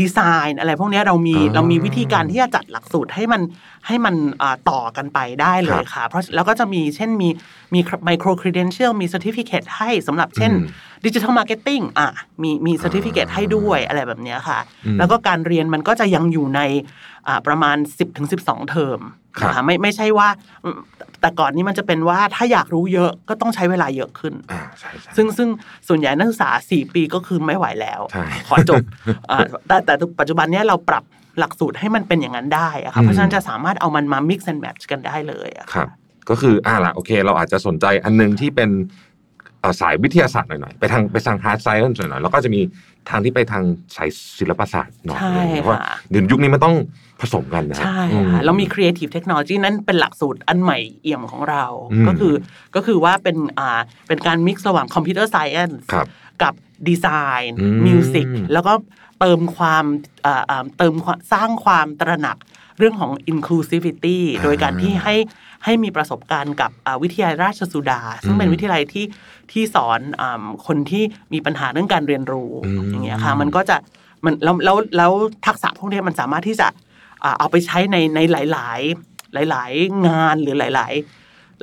ดีไซน์อะไรพวกเนี้ยเรามีอ่าเรามีวิธีการที่จะจัดหลักสูตรให้มันให้มันอ่าต่อกันไปได้เลยค่ะ เพราะแล้วก็จะมีเช่นมีมี micro credential มี certificate ให้สำหรับเช่นอืม digital marketing อะมีมี certificate อ่าให้ด้วยอะไรแบบเนี้ยค่ะอืมแล้วก็การเรียนมันก็จะยังอยู่ในอ่าประมาณ 10-12ถึง12เทอมครับนะคะไม่ไม่ใช่ว่าอืมแต่ก่อนนี้มันจะเป็นว่าถ้าอยากรู้เยอะก็ต้องใช้เวลาเยอะขึ้นอ่าใช่ใช่ซึ่งซึ่งส่วนใหญ่นักศึกษา 4 ปีก็คือไม่ไหวแล้วใช่ขอจบอ่าแต่แต่ปัจจุบันเนี้ยเราปรับหลักสูตรให้มันเป็นอย่างนั้นได้อะค่ะอืมเพราะฉะนั้นจะสามารถเอามันมา mix and match กันได้เลยอะครับ ก็คืออ่าละโอเค เราอาจจะสนใจอันหนึงที่เป็นเอ่อสายวิทยาศาสตร์หน่อยๆ ไปทางไปทาง hard science หน่อยๆ แล้วก็จะมีทางที่ไปทางสายศิลปศาสตร์หน่อยใช่อะไรอย่างเงี้ยเพราะว่าค่ะเดี๋ยวยุคนี้มันต้องผสมกันนะฮะใช่อืค่ะเรามี creative technology นั้นเป็นหลักสูตรอันใหม่เอี่ยมของเราอืมก็คือก็คือว่าเป็นอ่าเป็นการ mix ระหว่าง computer science ครับกับดีไซน์อืมมิวสิกแล้วก็ เติมความอ่าอ่าเติมความสร้างความตระหนักเรื่องของ inclusivity อ่าโดยการที่ให้ให้มีประสบการณ์กับอ่าวิทยาลัยราชสุดา ซึ่งเป็นอืมวิทยาลัยที่ที่สอนอาคนที่มีปัญหาเรื่องการเรียนรู้อืมอย่างเงี้ยค่ะมันก็จะมันแล้วแล้วแล้วทักษะพวกเนี้ยมันสามารถที่จะอ่าเอาไปใช้ในในหลาย ๆ หลาย ๆ งานหรือหลา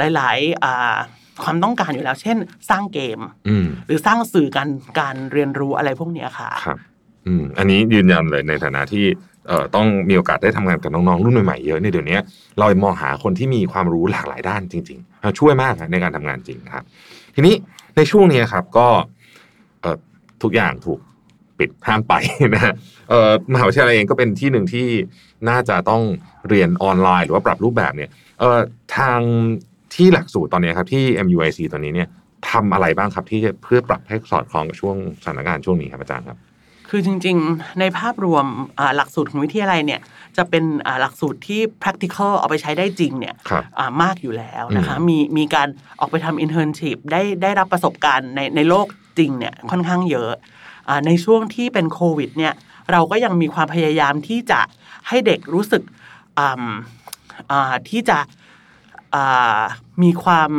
ย ๆ หลายๆอ่าความต้องการอยู่แล้ว เช่น สร้างเกมอืมหรือสร้างสื่อการการเรียนรู้อะไรพวกเนี้ยค่ะครับ อืมอันนี้ยืนยันเลยในฐานะที่เอ่อต้องมีโอกาสได้ทำงานกับน้องๆรุ่นใหม่ๆเยอะเนี่ยเดี๋ยวนี้เรามองหาคนที่มีความรู้หลากหลายด้านจริงๆช่วยมากในการทำงานจริงครับ ทีนี้ในช่วงนี้ครับก็เอ่อทุกอย่างถูกปิดห้ามไปนะเอ่อมหาวิทยาลัยเองก็เป็นที่หนึ่งที่น่าจะต้องเรียนออนไลน์หรือว่าปรับรูปแบบเนี่ยเอ่อทางที่หลักสูตรตอนนี้ครับที่ MUIC ตอนนี้เนี่ยทำอะไรบ้างครับที่เพื่อปรับให้สอดคล้องกับช่วงสถานการณ์ช่วงนี้ครับอาจารย์ครับ คือจริง ๆ ในภาพรวมอ่าหลักสูตรของวิทยาลัยเนี่ยจะเป็นอ่าหลักสูตรที่ practical เอาไปใช้ได้จริงเนี่ยครับอ่ามากอยู่แล้วนะคะอืมมีมีการออกไปทำ internship ได้ได้รับประสบการณ์ในในโลกจริงเนี่ยค่อนข้างเยอะอ่าในช่วงที่เป็นโควิดเนี่ยเราก็ยังมีความพยายามที่จะให้เด็กรู้สึกอ่ำอ่าที่จะอ่ามีความ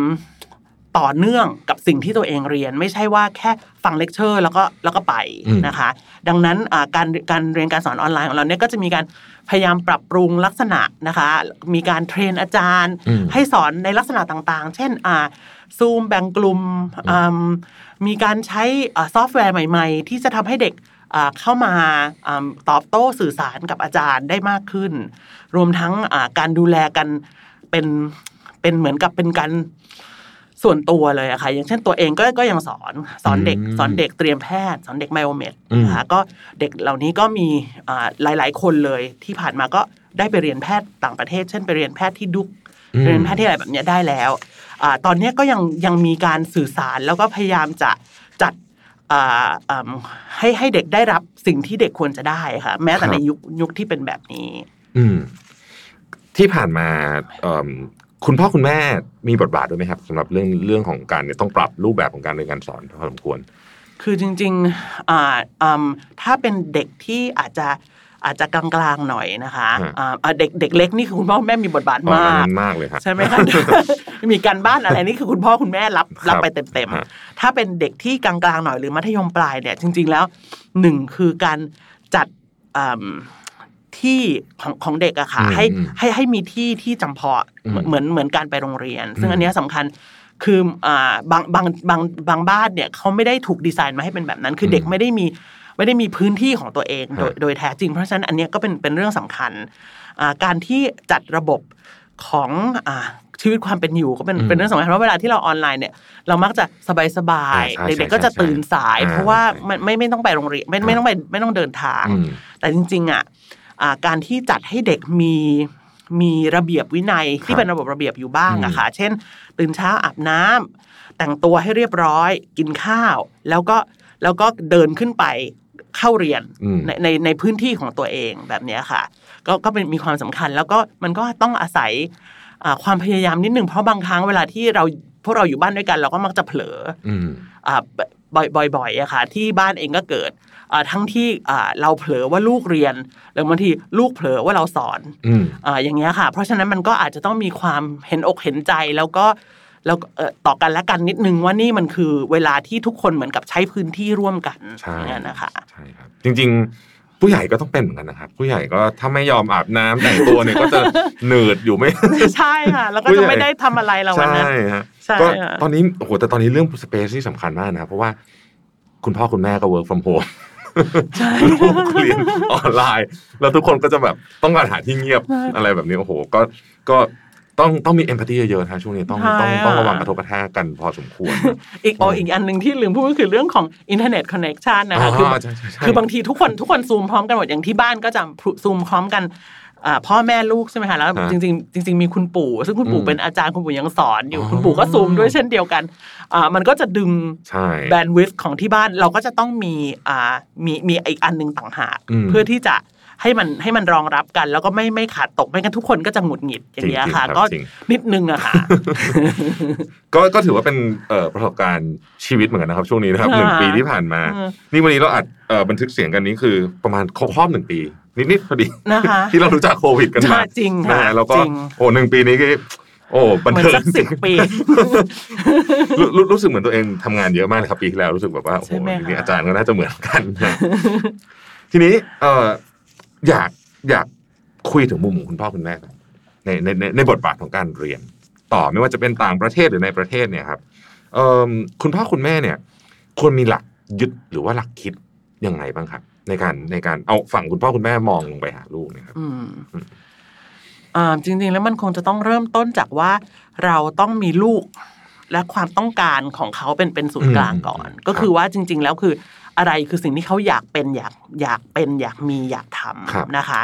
ต่อเนื่องกับสิ่งที่ตัวเองเรียน ไม่ใช่ว่าแค่ฟังเลคเชอร์แล้วก็แล้วก็ไปอืมนะคะ ดังนั้นอ่าการการเรียนการสอนออนไลน์ของเราเนี่ยก็จะมีการพยายามปรับปรุงลักษณะนะคะ มีการ train อาจารย์อืมให้สอนในลักษณะต่างๆ เช่นอ่าซูมแบ่งกลุ่มอืมมีการใช้อ่าซอฟต์แวร์ใหม่ ๆ ที่จะทำให้เด็กอ่าเข้ามาอ่าตอบโต้สื่อสารกับอาจารย์ได้มากขึ้น รวมทั้งอ่าการดูแลกันเป็นเป็นเหมือนกับเป็นการ ส่วนตัวเลยอะค่ะ อย่างเช่นตัวเองก็ก็ยังสอนสอนเด็กอืมสอนเด็กเตรียมแพทย์ สอนเด็กไมโอเมดอืมนะคะก็เด็กเหล่านี้ก็มีอ่าหลาย ๆ คนเลยที่ผ่านมาก็ได้ไปเรียนแพทย์ต่างประเทศ เช่นไปเรียนแพทย์ที่ดุกอืมเรียนแพทย์ที่อะไรแบบเนี้ยได้แล้วอาตอนเนี้ยก็ยังยังมีการสื่อสารแล้วก็พยายามจะจัดอ่าอืมให้ให้เด็กได้รับสิ่งที่เด็กควรจะได้ค่ะ แม้แต่ครับในยุคยุคที่เป็นแบบนี้ อืมที่ผ่านมาเอิ่ม คุณพ่อคุณแม่มีบทบาทด้วยไหมครับสำหรับเรื่องเรื่องของการเนี่ยต้องปรับรูปแบบของการเรียนการสอนพอสมควร คือจริงๆอ่าอืมถ้าเป็นเด็กที่อาจจะอาจจะกลางๆหน่อยนะคะฮะอ่าอ่าเด็กเด็กเล็กนี่คือคุณพ่อคุณแม่มีบทบาทอ๋อมากนั้นมากเลยครับใช่ไหมคะมีการบ้านอะไรนี่คือคุณพ่อคุณแม่รับครับรับไปเต็มฮะๆถ้าเป็นเด็กที่กลางๆหน่อยหรือมัธยมปลายเนี่ยจริง ๆแล้วหนึ่งคือการจัดอืม ที่ของของเด็กอะค่ะอืมให้อืมให้ให้มีที่ที่จำเพาะอืมเหมือนเหมือนการไปโรงเรียน ซึ่อืงมอันเนี้ยสำคัญคืออ่าบางบางบางบางบ้านเนี่ยเขาไม่ได้ถูกดีไซน์มาให้เป็นแบบนั้น คือเด็กไม่ได้มีไม่ได้มีพื้นที่ของตัวเองโดยฮะโดยแท้จริง เพราะฉะนั้นอันเนี้ยก็เป็นเป็นเรื่องสำคัญอ่าการที่จัดระบบของอ่าชีวิตความเป็นอยู่ก็เป็นอืมเป็นเรื่องสำคัญเพราะเวลาที่เราออนไลน์เนี่ยเรามักจะสบายสบายอ่าใช่เด็กๆก็จะใช่ตื่นสายใช่เพราะว่าใช่ไม่ไม่ไม่ต้องไปโรงเรียนไม่ครับไม่ต้องไปไม่ต้องเดินทางอืมแต่จริง ๆอะอ่า การที่จัดให้เด็กมีมีระเบียบวินัยที่เป็นระบบระเบียบอยู่บ้างอะค่ะ เช่น ตื่นเช้าอาบน้ำแต่งตัวให้เรียบร้อย กินข้าว แล้วก็แล้วก็เดินขึ้นไปเข้าเรียนอืมในในในพื้นที่ของตัวเองแบบเนี้ยค่ะ ก็ก็เป็นมีความสำคัญ แล้วก็มันก็ต้องอาศัยอ่าความพยายามนิดนึงเพราะบางครั้งเวลาที่เราพวกเราอยู่บ้านด้วยกัน เราก็มักจะเผลออืมอ่าบ่อยบ่อยๆอะค่ะ ที่บ้านเองก็เกิดอ่า ทั้งที่อ่าเราเผลอว่าลูกเรียนหรือบางทีลูกเผลอว่าเราสอนอืมอ่าอย่างเงี้ยค่ะ เพราะฉะนั้นมันก็อาจจะต้องมีความเห็นอกเห็นใจแล้วก็แล้วก็เอ่อต่อกันและกันนิดนึงว่านี่มันคือเวลาที่ทุกคนเหมือนกับใช้พื้นที่ร่วมกันใช่อย่างเงี้ยนะคะใช่ครับ จริง ๆ ผู้ใหญ่ก็ต้องเป็นเหมือนกันนะครับ ผู้ใหญ่ก็ถ้าไม่ยอมอาบน้ำแต่งตัวเนี่ยก็จะหนืดอยู่ไม่ใช่ค่ะแล้วก็ผู้ใหจะญ่ไม่ได้ทำอะไรเราวันนั้นใช่ฮะใช่ก็ค่ะตอนนี้โอ้โหแต่ตอนนี้เรื่อง space ที่สำคัญมากนะครับเพราะว่าคุณพ่อคุณแม่ก็ work from home ใช่ลูกเรียนออนไลน์ แล้วทุกคนก็จะแบบต้องการหาที่เงียบอะไรแบบนี้โอ้โห ก็ก็ต้องต้องมี empathy เยอะๆนะช่วงนี้ต้องต้องต้องระวังกระทบกระแทกกันพอสมควร อีกอ๋ออีกอันหนึ่งที่ลืมพูดก็คือเรื่องของอินเทอร์เน็ต connection นะคะคือใช่ใช่ใช่คือบางทีทุกคนทุกคนซูมพร้อมกันหมดอย่างที่บ้านก็จะซูมพร้อมกันอ่า พ่อแม่ลูกใช่ไหมคะแล้วฮะจริงๆจริง ๆมีคุณปู่ ซึ่งคุณปู่อืมเป็นอาจารย์คุณปู่ยังสอนอยู่อ๋อคุณปู่ก็ซูมด้วยเช่นเดียวกันอ่ามันก็จะดึงใช่แบนด์วิดของที่บ้านเราก็จะต้องมีอ่ามีมีอีกอันหนึ่งต่างหากอืมเพื่อที่จะ ให้มันให้มันรองรับกัน แล้วก็ไม่ไม่ขาดตกไม่งั้นทุกคนก็จะหงุดหงิดอย่างเงี้ยจริงๆค่ะครับก็จริงนิดนึงอะค่ะก็ก็ถือว่าเป็นเอ่อประสบการณ์ชีวิตเหมือนกันนะครับ ช่วงนี้นะครับค่ะหนึ่งปีที่ผ่านมาอืมนี่วันนี้เราอัดเอ่อบันทึกเสียงกันนี้คือประมาณครบรอบหนึ่งปีนิดๆพอดีนะคะที่เรารู้จักโควิดกันใช่มาจริงนะค่ะฮะแล้วก็จริงโอ้หนึ่งปีนี้ก็โอ้บันเหมือนเทิงสักสิบปีรู้รู้รู้สึกเหมือนตัวเองทำงานเยอะมากเลยครับปีที่แล้วรู้สึกแบบว่าโอ้โหใช่ไหมคะทีนี้อาจารย์ก็น่าจะเหมือนกันนะทีนี้เอ่ ออยากอยากคุยถึงมุมของคุณพ่อคุณแม่ก่อนในในในในบทบาทของการเรียน ต่อไม่ว่าจะเป็นต่างประเทศหรือในประเทศเนี่ยครับเอ่อคุณพ่อคุณแม่เนี่ยควรมีหลักยึดหรือว่าหลักคิดยังไงบ้างครับ ในการในการเอาฝั่งคุณพ่อคุณแม่มองลงไปหาลูกเนะครับอืมอ่าจริง ๆ แล้วมันคงจะต้องเริ่มต้นจากว่าเราต้องมีลูกและความต้องการของเขาเป็นเป็นศูนย์กลางก่อนอืมก็คือว่าจริง ๆ แล้วคือ อะไรคือสิ่งที่เขาอยากเป็นอยากอยากเป็นอยากมีอยากทครับำนะคะ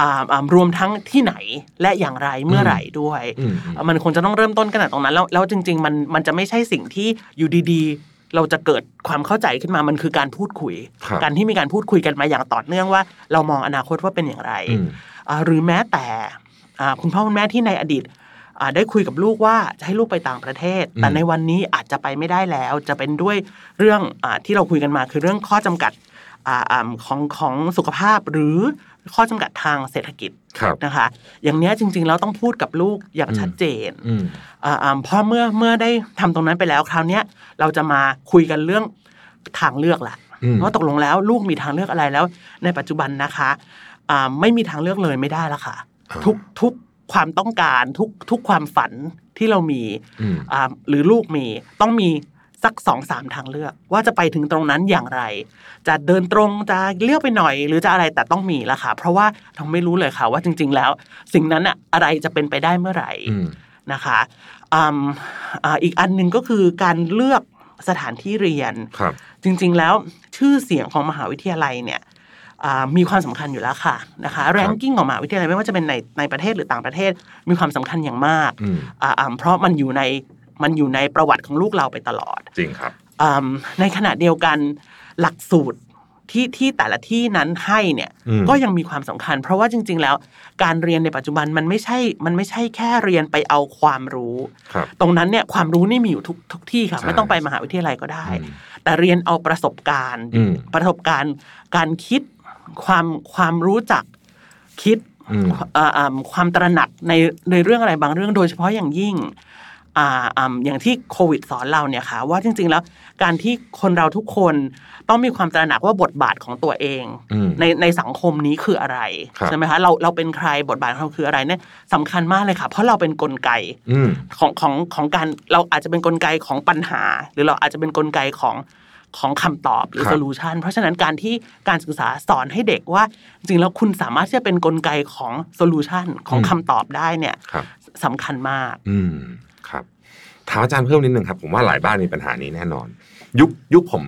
อ่าอ่ารวมทั้งที่ไหนและอย่างไรเมื่อไหร่ด้วยอืมอืมมันคงจะต้องเริ่มต้นกันจากตรงนั้น แล้วแล้วจริง ๆ มันมันจะไม่ใช่สิ่งที่อยู่ดีๆ เราจะเกิดความเข้าใจขึ้นมามันคือการพูดคุยครับการที่มีการพูดคุยกันมาอย่างต่อเนื่องว่า เรามองอนาคตว่าเป็นอย่างไรอืมอ่าหรือแม้แต่อ่าคุณพ่อคุณแม่ที่ในอดีตอ่า ได้คุยกับลูกว่าจะให้ลูกไปต่างประเทศอืมแต่ในวันนี้อาจจะไปไม่ได้แล้ว จะเป็นด้วยเรื่องอาที่เราคุยกันมาคือเรื่องข้อจำกัดอ่าอ่าของของสุขภาพหรือข้อจำกัดทางเศรษฐกิจครับนะคะ อย่างเนี้ยจริงๆแล้วต้องพูดกับลูกอย่างชัดเจนอืมอ่าอ่าเพราะเมื่อเมื่อได้ทำตรงนั้นไปแล้วคราวเนี้ยเราจะมาคุยกันเรื่องทางเลือกละอืมว่าตกลงแล้วลูกมีทางเลือกอะไรแล้ว ในปัจจุบันนะคะอ่าไม่มีทางเลือกเลยไม่ได้แล้วค่ะ ทุกทุก ความต้องการทุกทุกความฝันที่เรามีอืมอ่าหรือลูกมีต้องมีสักสองสามทางเลือก ว่าจะไปถึงตรงนั้นอย่างไร จะเดินตรงจะเลี้ยวไปหน่อย หรือจะอะไรแต่ต้องมีละค่ะ เพราะว่าเราไม่รู้เลยค่ะว่าจริง ๆ แล้ว สิ่งนั้นอะอะไรจะเป็นไปได้เมื่อไหร่อืมนะคะอืมอ่าอีกอันหนึ่งก็คือการเลือกสถานที่เรียนครับจริง ๆ แล้วชื่อเสียงของมหาวิทยาลัยเนี่ยอ่า มีความสำคัญอยู่แล้วค่ะนะคะแรงกิ้งของมหาวิทยาลัยไม่ว่าจะเป็นในในประเทศหรือต่างประเทศมีความสำคัญอย่างมากอืมอ่าอ่าเพราะมันอยู่ในมันอยู่ในประวัติของลูกเราไปตลอด จริงครับอืมในขณะเดียวกันหลักสูตรที่ที่แต่ละที่นั้นให้เนี่ยอืมก็ยังมีความสำคัญ เพราะว่าจริง ๆ แล้วการเรียนในปัจจุบันมันไม่ใช่ มันไม่ใช่แค่เรียนไปเอาความรู้ครับตรงนั้นเนี่ยความรู้นี่มีอยู่ทุกทุกที่ค่ะใช่ไม่ต้องไปมหาวิทยาลัยก็ได้อืมแต่เรียนเอาประสบการณ์อืมประสบการณ์การคิด ความความรู้จักคิดอืมเอ่ออ่าความตระหนักในในเรื่องอะไรบางเรื่องโดยเฉพาะอย่างยิ่งอ่าอ่าอย่างที่โควิดสอนเราเนี่ยค่ะว่าจริง ๆ แล้วการที่คนเราทุกคนต้องมีความตระหนักว่าบทบาทของตัวเองอืมในในสังคมนี้คืออะไรครับใช่ไหมคะเราเราเป็นใครบทบาทของเราคืออะไรเนี่ยสำคัญมากเลยค่ะ เพราะเราเป็นกลไกอืมของของของการเราอาจจะเป็นกลไกของปัญหา หรือเราอาจจะเป็นกลไกของ ของคำตอบหรือครับ solution เพราะฉะนั้นการที่การศึกษาสอนให้เด็กว่า จริงๆแล้วคุณสามารถที่จะเป็นกลไกของ solution ของคำตอบได้เนี่ยครับสำคัญมาก อืมครับถามอาจารย์เพิ่มนิดนึงครับผมว่าหลายบ้านมีปัญหานี้แน่นอน ยุคยุคผม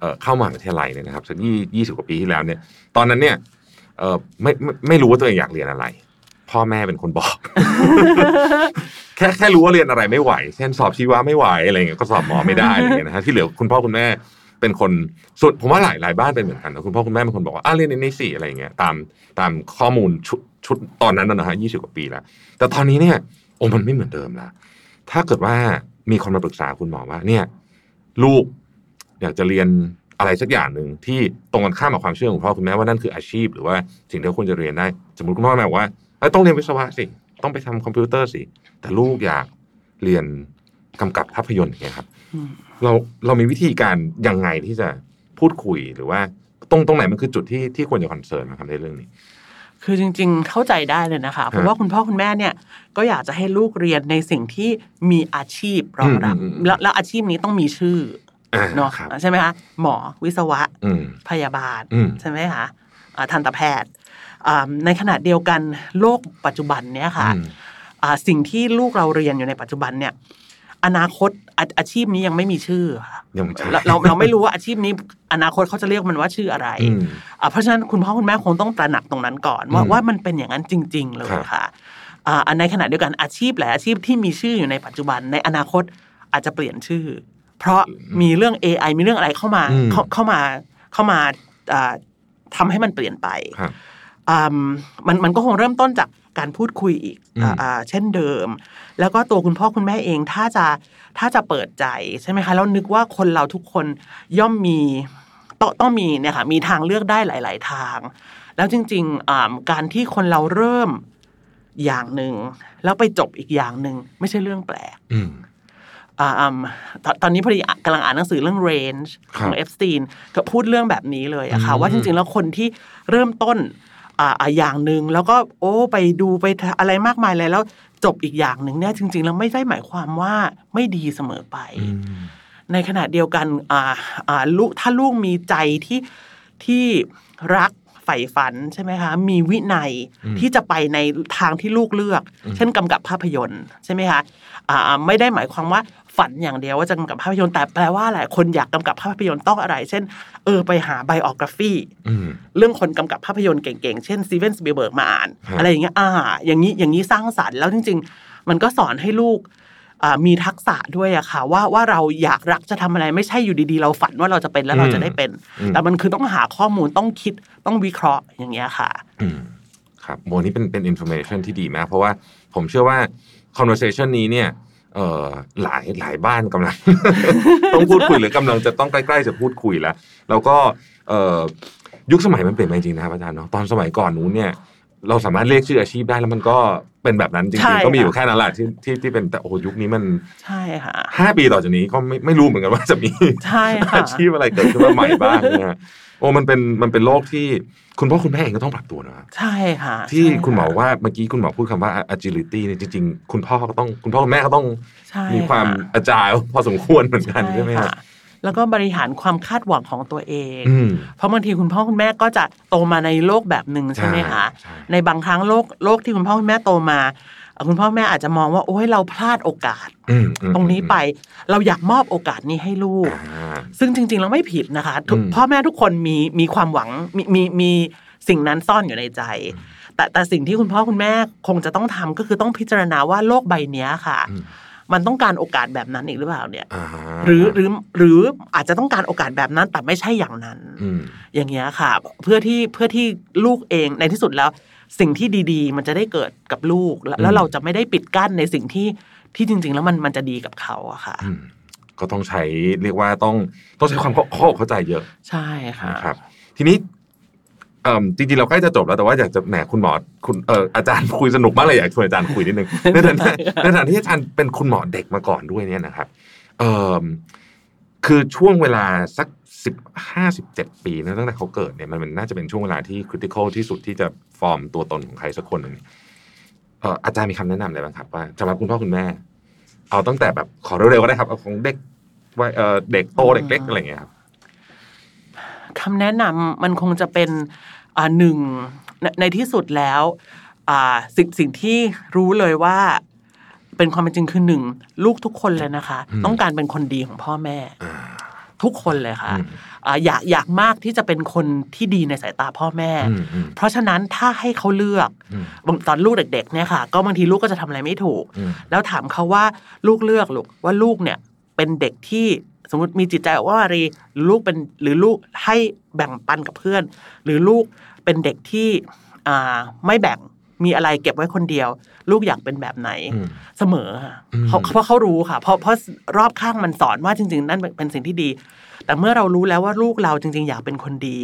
เอ่อเข้ามหาวิทยาลัยเนี่ยนะครับสักยี่ยี่สิบกว่าปีที่แล้วเนี่ย ตอนนั้นเนี่ยเอ่อไม่ไม่ไม่รู้ว่าตัวเองอยากเรียนอะไร พ่อแม่เป็นคนบอก แค่แค่รู้ว่าเรียนอะไรไม่ไหว เช่นสอบชีวะไม่ไหวอะไรเงี้ยก็สอบหมอไม่ได้อะไรเงี้ยนะฮะที่เหลือคุณพ่อคุณแม่ เป็นคนสุดผมว่าหลายหลายบ้านเป็นเหมือนกันนะคุณพ่อคุณแม่เป็นคนบอกว่าอะเรียนในนี้สิอะไรเงี้ยตามตามข้อมูลชุดชุดตอนนั้นนะฮะยี่สิบกว่าปีแล้ว แต่ตอนนี้เนี่ยโอ้มันไม่เหมือนเดิมละถ้าเกิดว่ามีคนมาปรึกษาคุณหมอว่า เนี่ย ลูกอยากจะเรียนอะไรสักอย่างหนึ่งที่ตรงกันข้ามกับความเชื่อของพ่อคุณแม่ว่านั่นคืออาชีพ หรือว่าสิ่งที่ควรจะเรียนได้ สมมติคุณพ่อแม่บอกว่าเอ้ต้องเรียนวิศวะสิต้องไปทำคอมพิวเตอร์สิแต่ลูกอยากเรียน กำกับภาพยนตร์อย่างเงี้ยครับอืมเราเรามีวิธีการยังไงที่จะพูดคุยหรือว่าตรงตรงไหนมันคือจุดที่ที่ควรจะคอนเซิร์นนะครับในเรื่องนี้ คือจริง ๆ เข้าใจได้เลยนะคะเพราะว่าคุณพ่อคุณแม่เนี่ย ก็อยากจะให้ลูกเรียนในสิ่งที่มีอาชีพรองรับอืมอืมอืมแล้วแล้วอาชีพนี้ต้องมีชื่ออ่าเนาะครับใช่ไหมคะหมอวิศวะอืมพยาบาลอืมใช่ไหมคะอ่าทันตแพทย์อ่าในขณะเดียวกันโลกปัจจุบันเนี่ยค่ะอืมอ่าสิ่งที่ลูกเราเรียนอยู่ในปัจจุบันเนี่ย อนาคตอาอาชีพนี้ยังไม่มีชื่อค่ะยังไม่ใช่เราเราเราไม่รู้ว่าอาชีพนี้อนาคตเขาจะเรียกมันว่าชื่ออะไรอืมอ่าเพราะฉะนั้นคุณพ่อคุณแม่คงต้องตระหนักตรงนั้นก่อน ว่าอืมว่ามันเป็นอย่างนั้นจริง ๆ เลยครับค่ะอ่าอันในขณะเดียวกันอาชีพหลายอาชีพที่มีชื่ออยู่ในปัจจุบันในอนาคตอาจจะเปลี่ยนชื่อ เพราะมีเรื่อง AI มีเรื่องอะไรเข้ามาอืมเข้าเข้ามาเข้ามาอ่าทำให้มันเปลี่ยนไปครับอืมมันมันก็คงเริ่มต้นจาก การพูดคุยอีกอืมอ่าอ่าเช่นเดิม แล้วก็ตัวคุณพ่อคุณแม่เองถ้าจะถ้าจะเปิดใจใช่ไหมคะแล้วนึกว่าคนเราทุกคนย่อมมีต้องต้องมีเนี่ยค่ะมีทางเลือกได้หลาย ๆ ทาง แล้วจริงๆอ่าการที่คนเราเริ่มอย่างหนึ่งแล้วไปจบอีกอย่างหนึ่งไม่ใช่เรื่องแปลกอืมอ่าอืมตอนตอนนี้พอดีกำลังอ่านหนังสือเรื่อง range คขรับองเอฟสตีนก็พูดเรื่องแบบนี้เลยอะค่ะอืมว่าจริงๆ แล้วคนที่เริ่มต้น อ่าอ่าอย่างหนึ่งแล้วก็โอ้ไปดูไปอะไรมากมายเลยแล้วจบอีกอย่างหนึ่งเนี่ยจริง ๆ แล้วไม่ได้หมายความว่าไม่ดีเสมอไปอืมในขณะเดียวกันอ่าอ่าลูกถ้าลูกมีใจที่ที่รักใฝ่ฝันใช่ไหมคะ มีวินัยอืมที่จะไปในทางที่ลูกเลือกอืมเช่นกำกับภาพยนตร์ใช่ไหมคะอ่าอ่าไม่ได้หมายความว่า ฝันอย่างเดียวว่าจะกำกับภาพยนตร์แต่แปลว่าอะไรคนอยากกำกับภาพยนตร์ต้องอะไร เช่น เออไปหาไบโอกราฟีอืมเรื่องคนกำกับภาพยนตร์เก่งๆ เช่นสตีเวนสปีลเบิร์กมาอ่านครับอะไรอย่างเงี้ยอ่า อย่างนี้อย่างนี้สร้างสรรค์แล้วจริง ๆ มันก็สอนให้ลูกอ่ามีทักษะด้วยอะค่ะ ว่าว่าเราอยากรักจะทำอะไรไม่ใช่อยู่ดีๆ เราฝันว่าเราจะเป็นแล้วเราจะได้เป็นอืมแต่มันคือต้องหาข้อมูลต้องคิดต้องวิเคราะห์อย่างเงี้ยค่ะอืมครับโมนี่เป็นเป็น information ที่ดีมากเพราะว่าผมเชื่อว่า conversation นี้เนี่ย เอ่อหลายหลายบ้านกำลัง ต้องพูดคุยหรือกำลังจะต้องใกล้ๆจะพูดคุยแล้วแล้วก็เอ่อยุคสมัยมันเปลี่ยนไปจริงนะครับอาจารย์เนาะตอนสมัยก่อนนู้นเนี่ยเราสามารถเรียกชื่ออาชีพได้แล้วมันก็เป็นแบบนั้นจใช่ริงๆก็มีอยู่ค่ะแค่นั้นแหละที่ที่ที่เป็นแต่โอ้โหยุคนี้มันใช่ค่ะห้าปีต่อจากนี้ก็ไม่ไม่รู้เหมือนกันว่าจะมีใช่ค่ะอาชีพอะไรเกิดขึ้นมาใหม่บ้างนะฮะ โอ้มันเป็นมันเป็นโลกที่คุณพ่อคุณแม่เองก็ต้องปรับตัวนะครับใช่ค่ะ ที่ใช่ะคุณหมอว่าเมื่อกี้คุณหมอพูดคำว่า agility เนี่ยจริง ๆ คุณพ่อก็ต้องคุณพ่อคุณแม่ก็ต้องใช่มีความค่ะอาจายพอสมควรเหมือนกันใช่ไหมฮะค่ะแล้วก็บริหารความคาดหวังของตัวเองอืมเพราะบางทีคุณพ่อคุณแม่ก็จะโตมาในโลกแบบหนึ่งใช่ไหมคะใช่ในบางครั้งโลกโลกที่คุณพ่อคุณแม่โตมาเอ่อ คุณพ่อแม่อาจจะมองว่าโอ้ยเราพลาดโอกาสอืมอืมตรงนี้ไป เราอยากมอบโอกาสนี้ให้ลูกอ่าซึ่งจริง ๆ เราไม่ผิดนะคะทุกอืมพ่อแม่ทุกคนมีมีความหวังมีมีมีสิ่งนั้นซ่อนอยู่ในใจ แต่แต่สิ่งที่คุณพ่อคุณแม่คงจะต้องทำก็คือต้องพิจารณาว่าโลกใบเนี้ยค่ะอืมมันต้องการโอกาสแบบนั้นอีกหรือเปล่าเนี่ยอ่าหรือหรือหรืออาจจะต้องการโอกาสแบบนั้นแต่ไม่ใช่อย่างนั้นอืมอย่างเงี้ยค่ะ เพื่อที่เพื่อที่ลูกเองในที่สุดแล้ว สิ่งที่ดีๆ มันจะได้เกิดกับลูกแล้วแล้วเราจะไม่ได้ปิดกั้นในสิ่งที่ที่จริง ๆ แล้วมันมันจะดีกับเขาอะค่ะอืมก็ต้องใช้เรียกว่าต้องต้องใช้ความเข้าเข้าอกเข้าใจเยอะ ใช่ค่ะนะครับ ทีนี้เอ่อจริงๆเราใกล้จะจบแล้วแต่ว่าอยากจะแหมคุณหมอคุณเอ่ออาจารย์คุยสนุกมากเลยอยากชวนอาจารย์คุยนิดนึงในฐานะในฐานะที่อาจารย์เป็นคุณหมอเด็กมาก่อนด้วยเนี่ยนะครับ เอ่อคือช่วงเวลาสัก สิบห้าสิบเจ็ดปีนะตั้งแต่เขาเกิดเนี่ยมันมันน่าจะเป็นช่วงเวลาที่คริติคอลที่สุดที่จะฟอร์มตัวตนของใครสักคนหนึ่งเอ่ออาจารย์มีคำแนะนำอะไรบ้างครับว่าสำหรับคุณพ่อคุณแม่ เอาตั้งแต่แบบขอเร็วๆก็ได้ครับเอาของเด็กวัยเอ่อเด็กโตเด็กเล็กอะไรอย่างเงี้ยครับคำแนะนำมันคงจะเป็นอ่าหนึ่งในในที่สุดแล้วอ่าสิ่งสิ่งที่รู้เลยว่าเป็นความเป็นจริงคือหนึ่งลูกทุกคนเลยนะคะอืมต้องการเป็นคนดีของพ่อแม่อ่า ทุกคนเลยค่ะอืมอ่าอยากอยากมากที่จะเป็นคนที่ดีในสายตาพ่อแม่อืมอืมเพราะฉะนั้นถ้าให้เขาเลือกอืมบางตอนลูกเด็ก ๆ เนี่ยค่ะ ก็บางทีลูกก็จะทำอะไรไม่ถูกอืมแล้วถามเขาว่าลูกเลือกลูกว่าลูกเนี่ยเป็นเด็กที่สมมติมีจิตใจว่ารีหรือลูกเป็นหรือลูกให้แบ่งปันกับเพื่อน หรือลูกเป็นเด็กที่อ่าไม่แบ่ง มีอะไรเก็บไว้คนเดียว ลูกอยากเป็นแบบไหนอืมเสมอค่ะอืมเขาเพราะเขารู้ค่ะ เพราะเพราะรอบข้างมันสอนว่าจริง ๆ นั่นเป็นสิ่งที่ดี แต่เมื่อเรารู้แล้วว่าลูกเราจริง ๆ อยากเป็นคนดี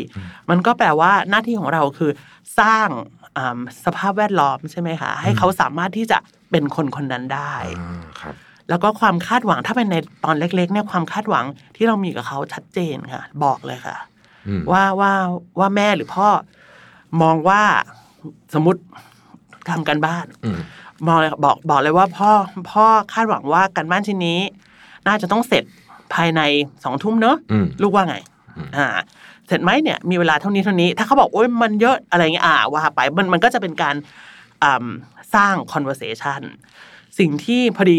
มันก็แปลว่าหน้าที่ของเราคือสร้างอ่าสภาพแวดล้อมใช่ไหมคะให้เขาสามารถที่จะเป็นคนคนนั้นได้อ่าครับแล้วก็ความคาดหวังถ้าเป็นในตอนเล็กๆเนี่ยความคาดหวังที่เรามีกับเขาชัดเจนค่ะ บอกเลยค่ะอืมว่าว่าว่าแม่หรือพ่อมองว่าสมมติ ทำกันบ้านอืมมองเลยบอกบอกเลยว่าพ่อพ่อคาดหวังว่าการบ้านชิ้นนี้ น่าจะต้องเสร็จภายในสองทุ่มเนอะอืมลูกว่าไงอืมอ่า เสร็จไหมเนี่ยมีเวลาเท่านี้เท่านี้ ถ้าเขาบอกโอ้ยมันเยอะอะไรเงี้ยอ่าว่าไปมันมันก็จะเป็นการอ่าสร้าง conversation สิ่งที่พอดี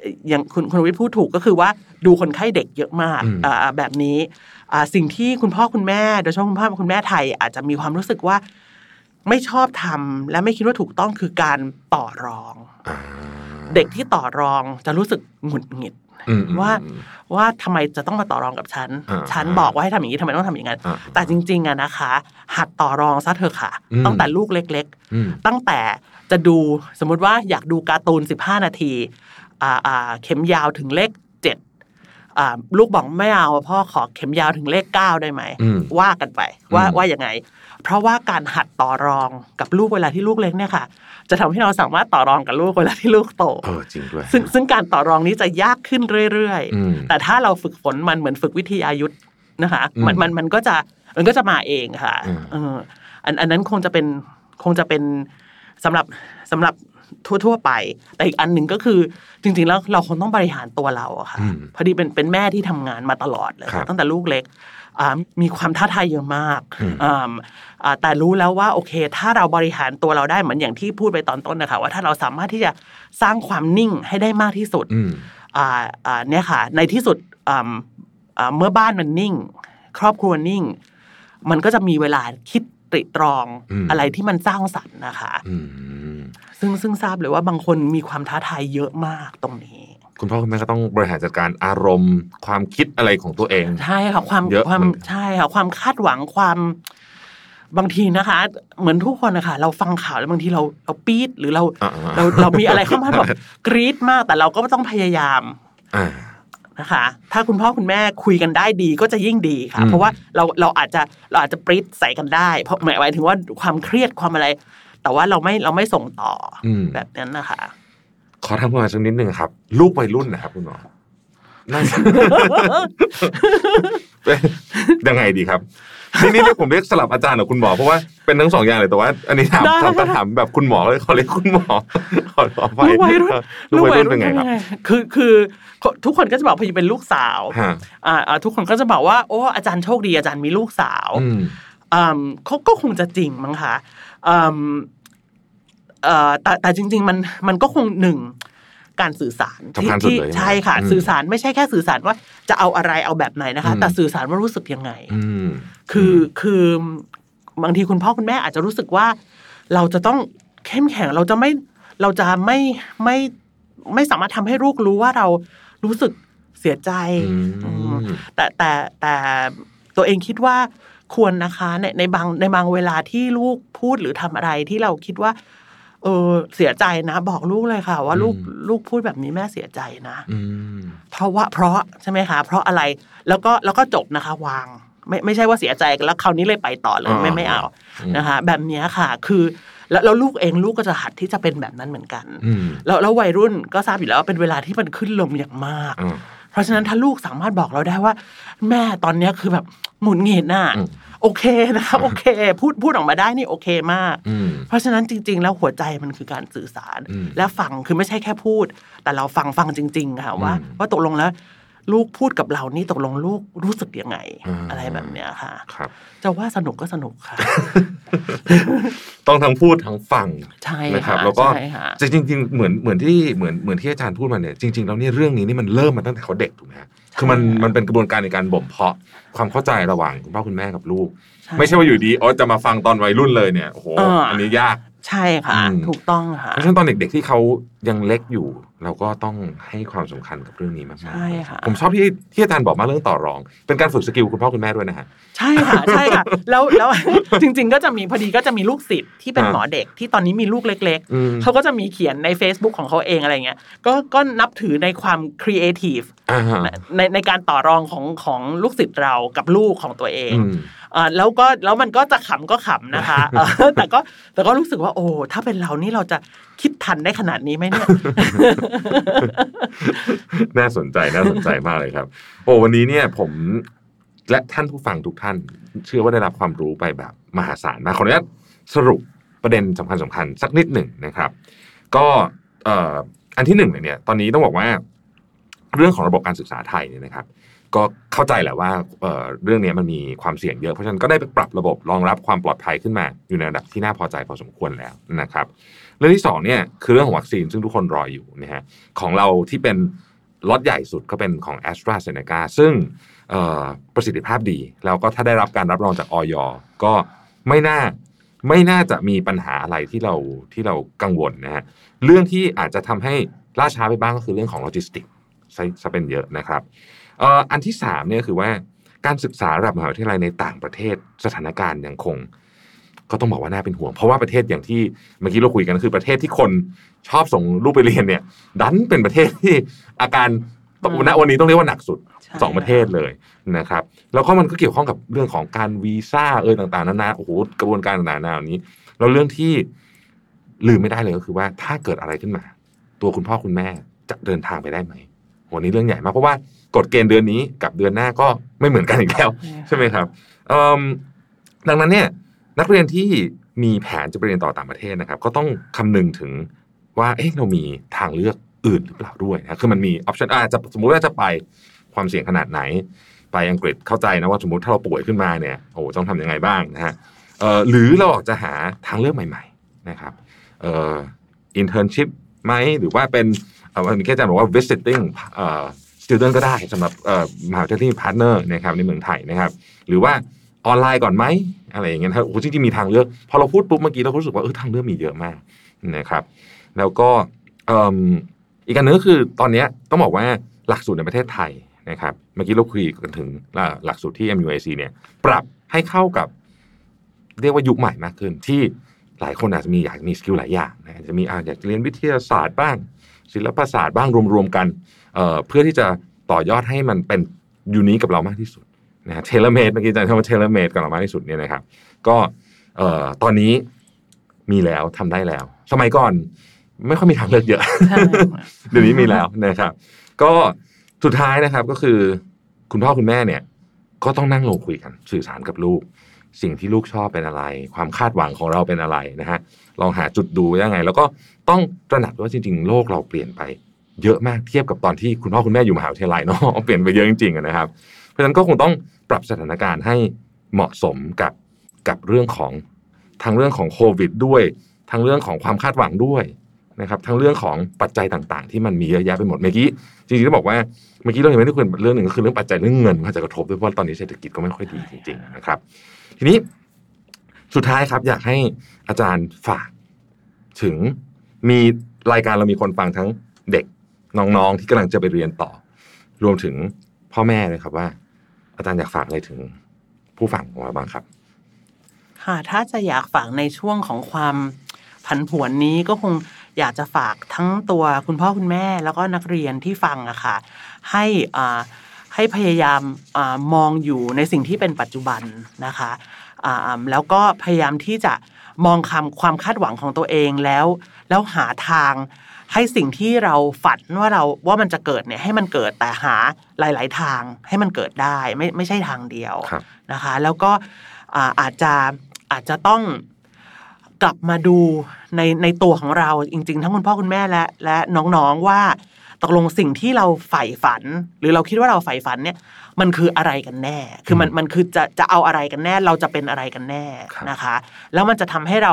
เอ่ออย่างคุณคุณวิทย์พูดถูกก็คือว่าดูคนไข้เด็กเยอะมากอืมอ่าแบบนี้อ่าสิ่งที่คุณพ่อคุณแม่โดยเฉพาะคุณพ่อคุณแม่ไทยอาจจะมีความรู้สึกว่า ไม่ชอบทำและไม่คิดว่าถูกต้องคือการต่อรองอ่าเด็กที่ต่อรองจะรู้สึกหงุดหงิดอืมอืมว่าอืมว่าทำไมจะต้องมาต่อรองกับฉันอ่าฉันบอกว่าให้ทำอย่างนี้ทำไมต้องทำอย่างนั้นอ่าแต่จริงๆอะนะคะ หัดต่อรองซะเถอะค่ะอืมตั้งแต่ลูกเล็กอืมๆตั้งแต่จะดูสมมุติว่าอยากดูการ์ตูน 15 นาทีอ่าอ่าเข็มยาวถึงเลขเจ็ดอ่า ลูกบอกไม่เอาพ่อขอเข็มยาวถึงเลขเก้าได้ไหมอืมว่ากันไปว่าอืมว่ายังไง เพราะว่าการหัดต่อรองกับลูกเวลาที่ลูกเล็กเนี่ยค่ะ จะทำให้เราสามารถต่อรองกับลูกเวลาที่ลูกโตเออจริงด้วยซึ่งซึ่งการต่อรองนี้จะยากขึ้นเรื่อยอืมๆแต่ถ้าเราฝึกฝนมันเหมือนฝึกวิทยายุทธ์นะคะอืมมันมันมันก็จะมันก็จะมาเองค่ะอืมเอออันอันนั้นคงจะเป็นคงจะเป็น สำหรับสำหรับทั่วๆไป แต่อีกอันหนึ่งก็คือจริง ๆ แล้วเราคงต้องบริหารตัวเราอะค่ะอืมพอดีเป็นเป็นแม่ที่ทำงานมาตลอดเลยครับตั้งแต่ลูกเล็กอ่ามีความท้าทายเยอะมากอืมอ่าอ่าแต่รู้แล้วว่าโอเค ถ้าเราบริหารตัวเราได้เหมือนอย่างที่พูดไปตอนต้นนะคะว่าถ้าเราสามารถที่จะสร้างความนิ่งให้ได้มากที่สุดอืมอ่าอ่าเนี่ยค่ะ ในที่สุดอ่าอ่าเมื่อบ้านมันนิ่ง ครอบครัวนิ่ง มันก็จะมีเวลาคิด ตริตรองอืมอะไรที่มันสร้างสรรค์นะคะอืมซึ่งซึ่งทราบเลยว่าบางคนมีความท้าทายเยอะมากตรงนี้ คุณพ่อคุณแม่ก็ต้องบริหารจัดการอารมณ์ ความคิดอะไรของตัวเองใช่ค่ะความเยอะความมันใช่ค่ะความคาดหวังความบางทีนะคะ เหมือนทุกคนนะคะเราฟังข่าวแล้วบางทีเราเราปี๊ดหรือเราอ่าๆเราเรามีอะไรเข้ามาแบบกรี๊ดมากแต่เราก็ต้องพยายามอ่า นะคะ ถ้าคุณพ่อคุณแม่คุยกันได้ดีก็จะยิ่งดีค่ะอืมเพราะว่าเราเราอาจจะเราอาจจะปริ๊ดใส่กันได้ เพราะหมายหมายถึงว่าความเครียดความอะไร แต่ว่าเราไม่เราไม่ส่งต่ออมแบบนั้นนะคะ ขอทำความสักนิดนึงครับ ลูกวัยรุ่นนะครับคุณหมอน่าจะยังไงดีครับ นี่นี่เรียกผมเรียกสลับอาจารย์กับคุณหมอเพราะว่าเป็นทั้งสองอย่างเลยแต่ว่า อันนี้ถามได้ถามถามแบบคุณหมอเลยเขาเรียกคุณหมอขอขอไปลูกวัยรุ่นลูกวัยรุ่นเป็นไงครับคือคือทุกคนก็จะบอกพอเป็นลูกสาวฮะอ่าอ่าทุกคนก็จะบอกว่าโอ้อาจารย์โชคดีอาจารย์มีลูกสาวอืมอืมเขาก็คงจะจริงมั้งคะอืมเอ่อแต่แต่จริง ๆ มันมันก็คงหนึ่ง การสื่อสารที่สำคัญสุดที่เลยใช่ค่ะอืมสื่อสารไม่ใช่แค่สื่อสารว่าจะเอาอะไรเอาแบบไหนนะคะอืมแต่สื่อสารว่ารู้สึกยังไงอืมคือคือบางทีคุณพ่อคุณแม่อาจจะรู้สึกว่า เราจะต้องเข้มแข็งเราจะไม่เราจะไม่ไม่ไม่สามารถทำให้ลูกรู้ว่าเรารู้สึกเสียใจอืมอืมแต่แต่แต่ตัวเองคิดว่าควรนะคะในในบางในบางเวลาที่ลูกพูดหรือทำอะไรที่เราคิดว่า เออเสียใจนะ บอกลูกเลยค่ะ ว่าลูกอืมลูกพูดแบบนี้แม่เสียใจนะอืมเพราะว่าเพราะใช่ไหมคะ เพราะอะไรแล้วก็แล้วก็จบนะคะ วาง ไม่ไม่ใช่ว่าเสียใจแล้วคราวนี้เลยไปต่อเลยไม่อ่าไม่เอาอืมนะคะ แบบเนี้ยค่ะ คือแล้วแล้วลูกเองลูกก็จะหัดที่จะเป็นแบบนั้นเหมือนกันอืมแล้วแล้ววัยรุ่นก็ทราบอยู่แล้วว่าเป็นเวลาที่มันขึ้นลมอย่างมากอ่าเพราะฉะนั้นถ้าลูกสามารถบอกเราได้ว่า แม่ตอนเนี้ยคือแบบหมุนหงิดน่ะอืม โอเคนะครับ โอเค พูดพูดออกมาได้นี่โอเคมากอืมเพราะฉะนั้นจริง ๆ แล้วหัวใจมันคือการสื่อสารอืมและฟังคือไม่ใช่แค่พูด แต่เราฟังฟังจริง ๆ ค่ะว่าอืมว่าตกลงแล้ว ลูกพูดกับเรานี่ตกลงลูกรู้สึกยังไงอ่าอะไรแบบเนี้ยค่ะครับจะว่าสนุกก็สนุกค่ะ ต้องทั้งพูดทั้งฟังใช่นะครับค่ะแล้วก็ใช่ค่ะจริงจริงๆเหมือนเหมือนที่เหมือนเหมือนที่อาจารย์พูดมาเนี่ยจริงๆแล้วเนี่ยเรื่องนี้นี่มันเริ่มมาตั้งแต่เขาเด็กถูกไหมฮะ คือมันมันเป็นกระบวนการในการบ่มเพาะความเข้าใจระหว่างคุณพ่อคุณแม่กับลูก ไม่ใช่ว่าอยู่ดีอ๋อจะมาฟังตอนวัยรุ่นเลยเนี่ยโอ้โหเอออัอันนี้ยาก ใช่ค่ะอืมถูกต้องค่ะเพราะฉะนั้นตอนเด็กๆที่เขายังเล็กอยู่ เราก็ต้องให้ความสำคัญกับเรื่องนี้มากๆใช่ค่ะผมชอบที่ที่อาจารย์บอกมาเรื่องต่อรอง เป็นการฝึกสกิลคุณพ่อคุณแม่ด้วยนะฮะใช่ค่ะใช่ค่ะ แล้วแล้วจริง ๆ ก็จะมีพอดีก็จะมีลูกศิษย์ที่เป็นอ่าหมอเด็กที่ตอนนี้มีลูกเล็กอืมๆเขาก็จะมีเขียนใน Facebook ของเขาเองอะไรเงี้ยก็ก็นับถือในความครีเอทีฟอ่าฮะในในการต่อรองของของลูกศิษย์เรากับลูกของตัวเองอืมอ่าแล้วก็แล้วมันก็จะขำก็ขำนะคะเออแต่ก็แต่ก็รู้สึกว่าโอ้ถ้าเป็นเรานี่เราจะคิดทันได้ขนาดนี้ไหมเนี่ย น่าสนใจน่าสนใจมากเลยครับ โอ้วันนี้เนี่ยผมและท่านผู้ฟังทุกท่าน เชื่อว่าได้รับความรู้ไปแบบมหาศาลมากขออนุญาตสรุปประเด็นสำคัญสำคัญสักนิดหนึ่งนะครับ ก็อันที่หนึ่งเลยเนี่ยตอนนี้ต้องบอกว่า เรื่องของระบบการศึกษาไทยเนี่ยนะครับ ก็เข้าใจแหละว่าเเรื่องนี้มันมีความเสี่ยงเยอะ เพราะฉะนั้นก็ได้ไปปรับระบบรองรับความปลอดภัยขึ้นมา อยู่ในระดับที่น่าพอใจพอสมควรแล้วนะครับเรื่องที่สองเนี่ยคือเรื่องของวัคซีนซึ่งทุกคนรออยู่นะฮะของเราที่เป็นล็อตใหญ่สุดก็เป็นของ a s t r a z เซ e c a ซึ่งประสิทธิภาพดี แล้วก็ถ้าได้รับการรับรองจากออยก็ไม่น่าไม่น่าจะมีปัญหาอะไรที่เราที่เรากังวลนะฮะเรื่องที่อาจจะทำให้ล่าช้าไปบ้างก็คือเรื่องของโลจิสติกซะซะเป็นเยอะนะครับ อ่ออันที่สามเนี่ยคือว่าการศึกษาระดับมหาวิทยาลัยในต่างประเทศสถานการณ์ยังคง ก็ต้องบอกว่าน่าเป็นห่วง เพราะว่าประเทศอย่างที่เมื่อกี้เราคุยกันก็คือประเทศที่คนชอบส่งลูกไปเรียนเนี่ย ดันเป็นประเทศที่อาการตอืมณวันนี้ต้องเรียกว่าหนักสุดใช่สองประเทศเลยนะครับ แล้วก็มันก็เกี่ยวข้องกับเรื่องของการวีซ่าเอยต่างๆนานาโอ้โหกระบวนการต่างๆนานานี้แล้วเรื่องที่ลืมไม่ได้เลยก็คือว่าถ้าเกิดอะไรขึ้นมา ตัวคุณพ่อคุณแม่จะเดินทางไปได้ไหมโหนี่เรื่องใหญ่มากเพราะว่า กฎเกณฑ์เดือนนี้กับเดือนหน้าก็ไม่เหมือนกันอีกแล้ว ใช่ไหมครับเอิ่มดังนั้นเนี่ยนักเรียนที่มีแผนจะไปเรียนต่อต่างประเทศนะครับ ก็ต้องคำนึงถึงว่าเอ๊ะเรามีทางเลือกอื่นหรือเปล่าด้วยนะคือมันมีออปชันอาจจะสมมุติว่าจะไปความเสี่ยงขนาดไหน ไปอังกฤษเข้าใจนะว่าสมมติถ้าเราป่วยขึ้นมาเนี่ยโอ้โหต้องทำยังไงบ้างนะฮะเอ่อหรือเราออกจะหาทางเลือกใหม่ ๆ นะครับเอ่อ internship ไหมหรือว่าเป็นเอ่อมีแค่อาจารย์บอกว่า visiting เอ่อ student ก็ได้สำหรับมหาวิทยาลัยที่มี partner นะครับในเมืองไทยนะครับ หรือว่าออนไลน์ก่อนไหมอะไรอย่างเงี้ยนะครับโอ้จริงๆมีทางเลือก พอเราพูดปุ๊บเมื่อกี้เราก็รู้สึกว่าเออทางเลือกมีเยอะมากนะครับ แล้วก็อีกอันนึงก็คือตอนเนี้ยต้องบอกว่าหลักสูตรในประเทศไทยนะครับ เมื่อกี้เราคุยกันถึงหลักสูตรที่ MUIC เนี่ย ปรับให้เข้ากับเรียกว่ายุคใหม่มากขึ้น ที่หลายคนอาจจะมีอยากมีสกิลหลายอย่างนะจะมีอาอยากจะเรียนวิทยาศาสตร์บ้าง ศิลปศาสตร์บ้างรวมๆกัน เพื่อที่จะต่อยอดให้มันเป็นunique กับเรามากที่สุดนะฮะ tailor-made เมื่อกี้อาจารย์คำว่า tailor-made กับเรามากที่สุดเนี่ยนะครับ ก็ตอนนี้มีแล้วทำได้แล้ว สมัยก่อนไม่ค่อยมีทางเลือกเยอะ เดี๋ยวนี้มีแล้วนะครับ ก็สุดท้ายนะครับก็คือคุณพ่อคุณแม่เนี่ย ก็ต้องนั่งลงคุยกัน สื่อสารกับลูก สิ่งที่ลูกชอบเป็นอะไร ความคาดหวังของเราเป็นอะไรนะฮะลองหาจุดดูยังไง แล้วก็ต้องตระหนักว่าจริง ๆ โลกเราเปลี่ยนไป เยอะมากเทียบกับตอนที่คุณพ่อคุณแม่อยู่มหาวิทยาลัยเนาะเปลี่ยนไปเยอะจริงๆนะครับ เพราะฉะนั้นก็คงต้องปรับสถานการณ์ให้เหมาะสมกับกับเรื่องของทั้งเรื่องของโควิดด้วยทั้งเรื่องของความคาดหวังด้วยนะครับทั้งเรื่องของปัจจัยต่างๆ ที่มันมีเยอะแยะไปหมดเมื่อกี้จริงๆต้องบอกว่าเมื่อกี้เรายังไม่ได้คุยเรื่องหนึ่งก็คือเรื่องปัจจัยเรื่องเงินมันอาจะกระทบด้วยเพราะว่าตอนนี้เศรษฐกิจก็ไม่ค่อยดีจริงๆนะครับ ทีนี้สุดท้ายครับ อยากให้อาจารย์ฝาก ถึงมีรายการเรามีคนฟังทั้งเด็ก น้องๆที่กำลังจะไปเรียนต่อ รวมถึงพ่อแม่เลยครับว่า อาจารย์อยากฝากอะไรถึงผู้ฟังของเราบ้างครับ ค่ะถ้าจะอยากฝากในช่วงของความผันผวนนี้ก็คงอยากจะฝากทั้งตัวคุณพ่อคุณแม่ แล้วก็นักเรียนที่ฟังอะค่ะ ให้อ่าให้พยายามอมองอยู่ในสิ่งที่เป็นปัจจุบันนะคะอ่าแล้วก็พยายามที่จะมองคำความคาดหวังของตัวเองแล้ว แล้วหาทาง ให้สิ่งที่เราฝันว่าเราว่ามันจะเกิดเนี่ยให้มันเกิดแต่หาหลาย ๆ ทางให้มันเกิดได้ไม่ไม่ใช่ทางเดียวครับนะคะ แล้วก็อ่าอาจจะอาจจะต้องกลับมาดูในในตัวของเราจริง ๆ ทั้งคุณพ่อคุณแม่และและน้องๆว่าตกลงสิ่งที่เราใฝ่ฝัน หรือเราคิดว่าเราใฝ่ฝันเนี่ย มันคืออะไรกันแน่ คือมันมันคือจะจะเอาอะไรกันแน่ เราจะเป็นอะไรกันแน่ครับนะคะ แล้วมันจะทำให้เรา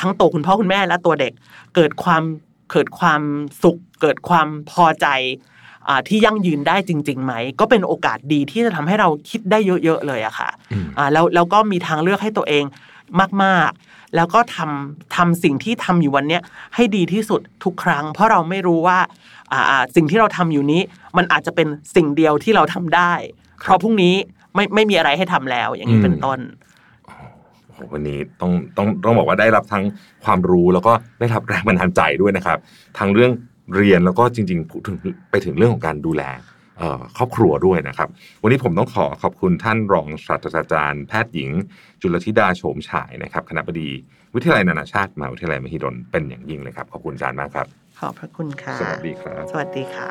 ทั้งตัวคุณพ่อคุณแม่และตัวเด็กเกิดความ เกิดความสุข เกิดความพอใจอ่าที่ยั่งยืนได้จริงๆไหม ก็เป็นโอกาสดีที่จะทำให้เราคิดได้เยอะๆเลยอะค่ะอืมอ่าแล้วแล้วก็มีทางเลือกให้ตัวเองมากๆ แล้วก็ทำทำสิ่งที่ทำอยู่วันเนี้ยให้ดีที่สุดทุกครั้ง เพราะเราไม่รู้ว่าอ่าอ่าสิ่งที่เราทำอยู่นี้ มันอาจจะเป็นสิ่งเดียวที่เราทำได้ เพราะพรุ่งนี้ไม่ไม่มีอะไรให้ทำแล้วอย่างนี้เป็นต้นโอ้โห วันนี้ต้องต้องต้องบอกว่าได้รับทั้งความรู้แล้วก็ได้รับแรงบันดาลใจด้วยนะครับทั้งเรื่องเรียนแล้วก็จริงๆพูดถึงไปถึงเรื่องของการดูแลเอ่อครอบครัวด้วยนะครับ วันนี้ผมต้องขอขอบคุณท่านรองศาสตราจารย์แพทย์หญิง จุลธิดาโฉมฉายนะครับคณะบดีวิทยาลัยนานาชาติมหาวิทยาลัยมหิดลเป็นอย่างยิ่งเลยครับขอบคุณอาจารย์มากครับ ขอบพระคุณค่ะ สวัสดีครับ สวัสดีค่ะ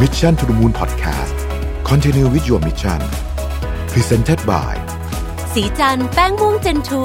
Mission to the Moon Podcast Continue with your mission Presented by สีจันแป้งม่วงเจนทู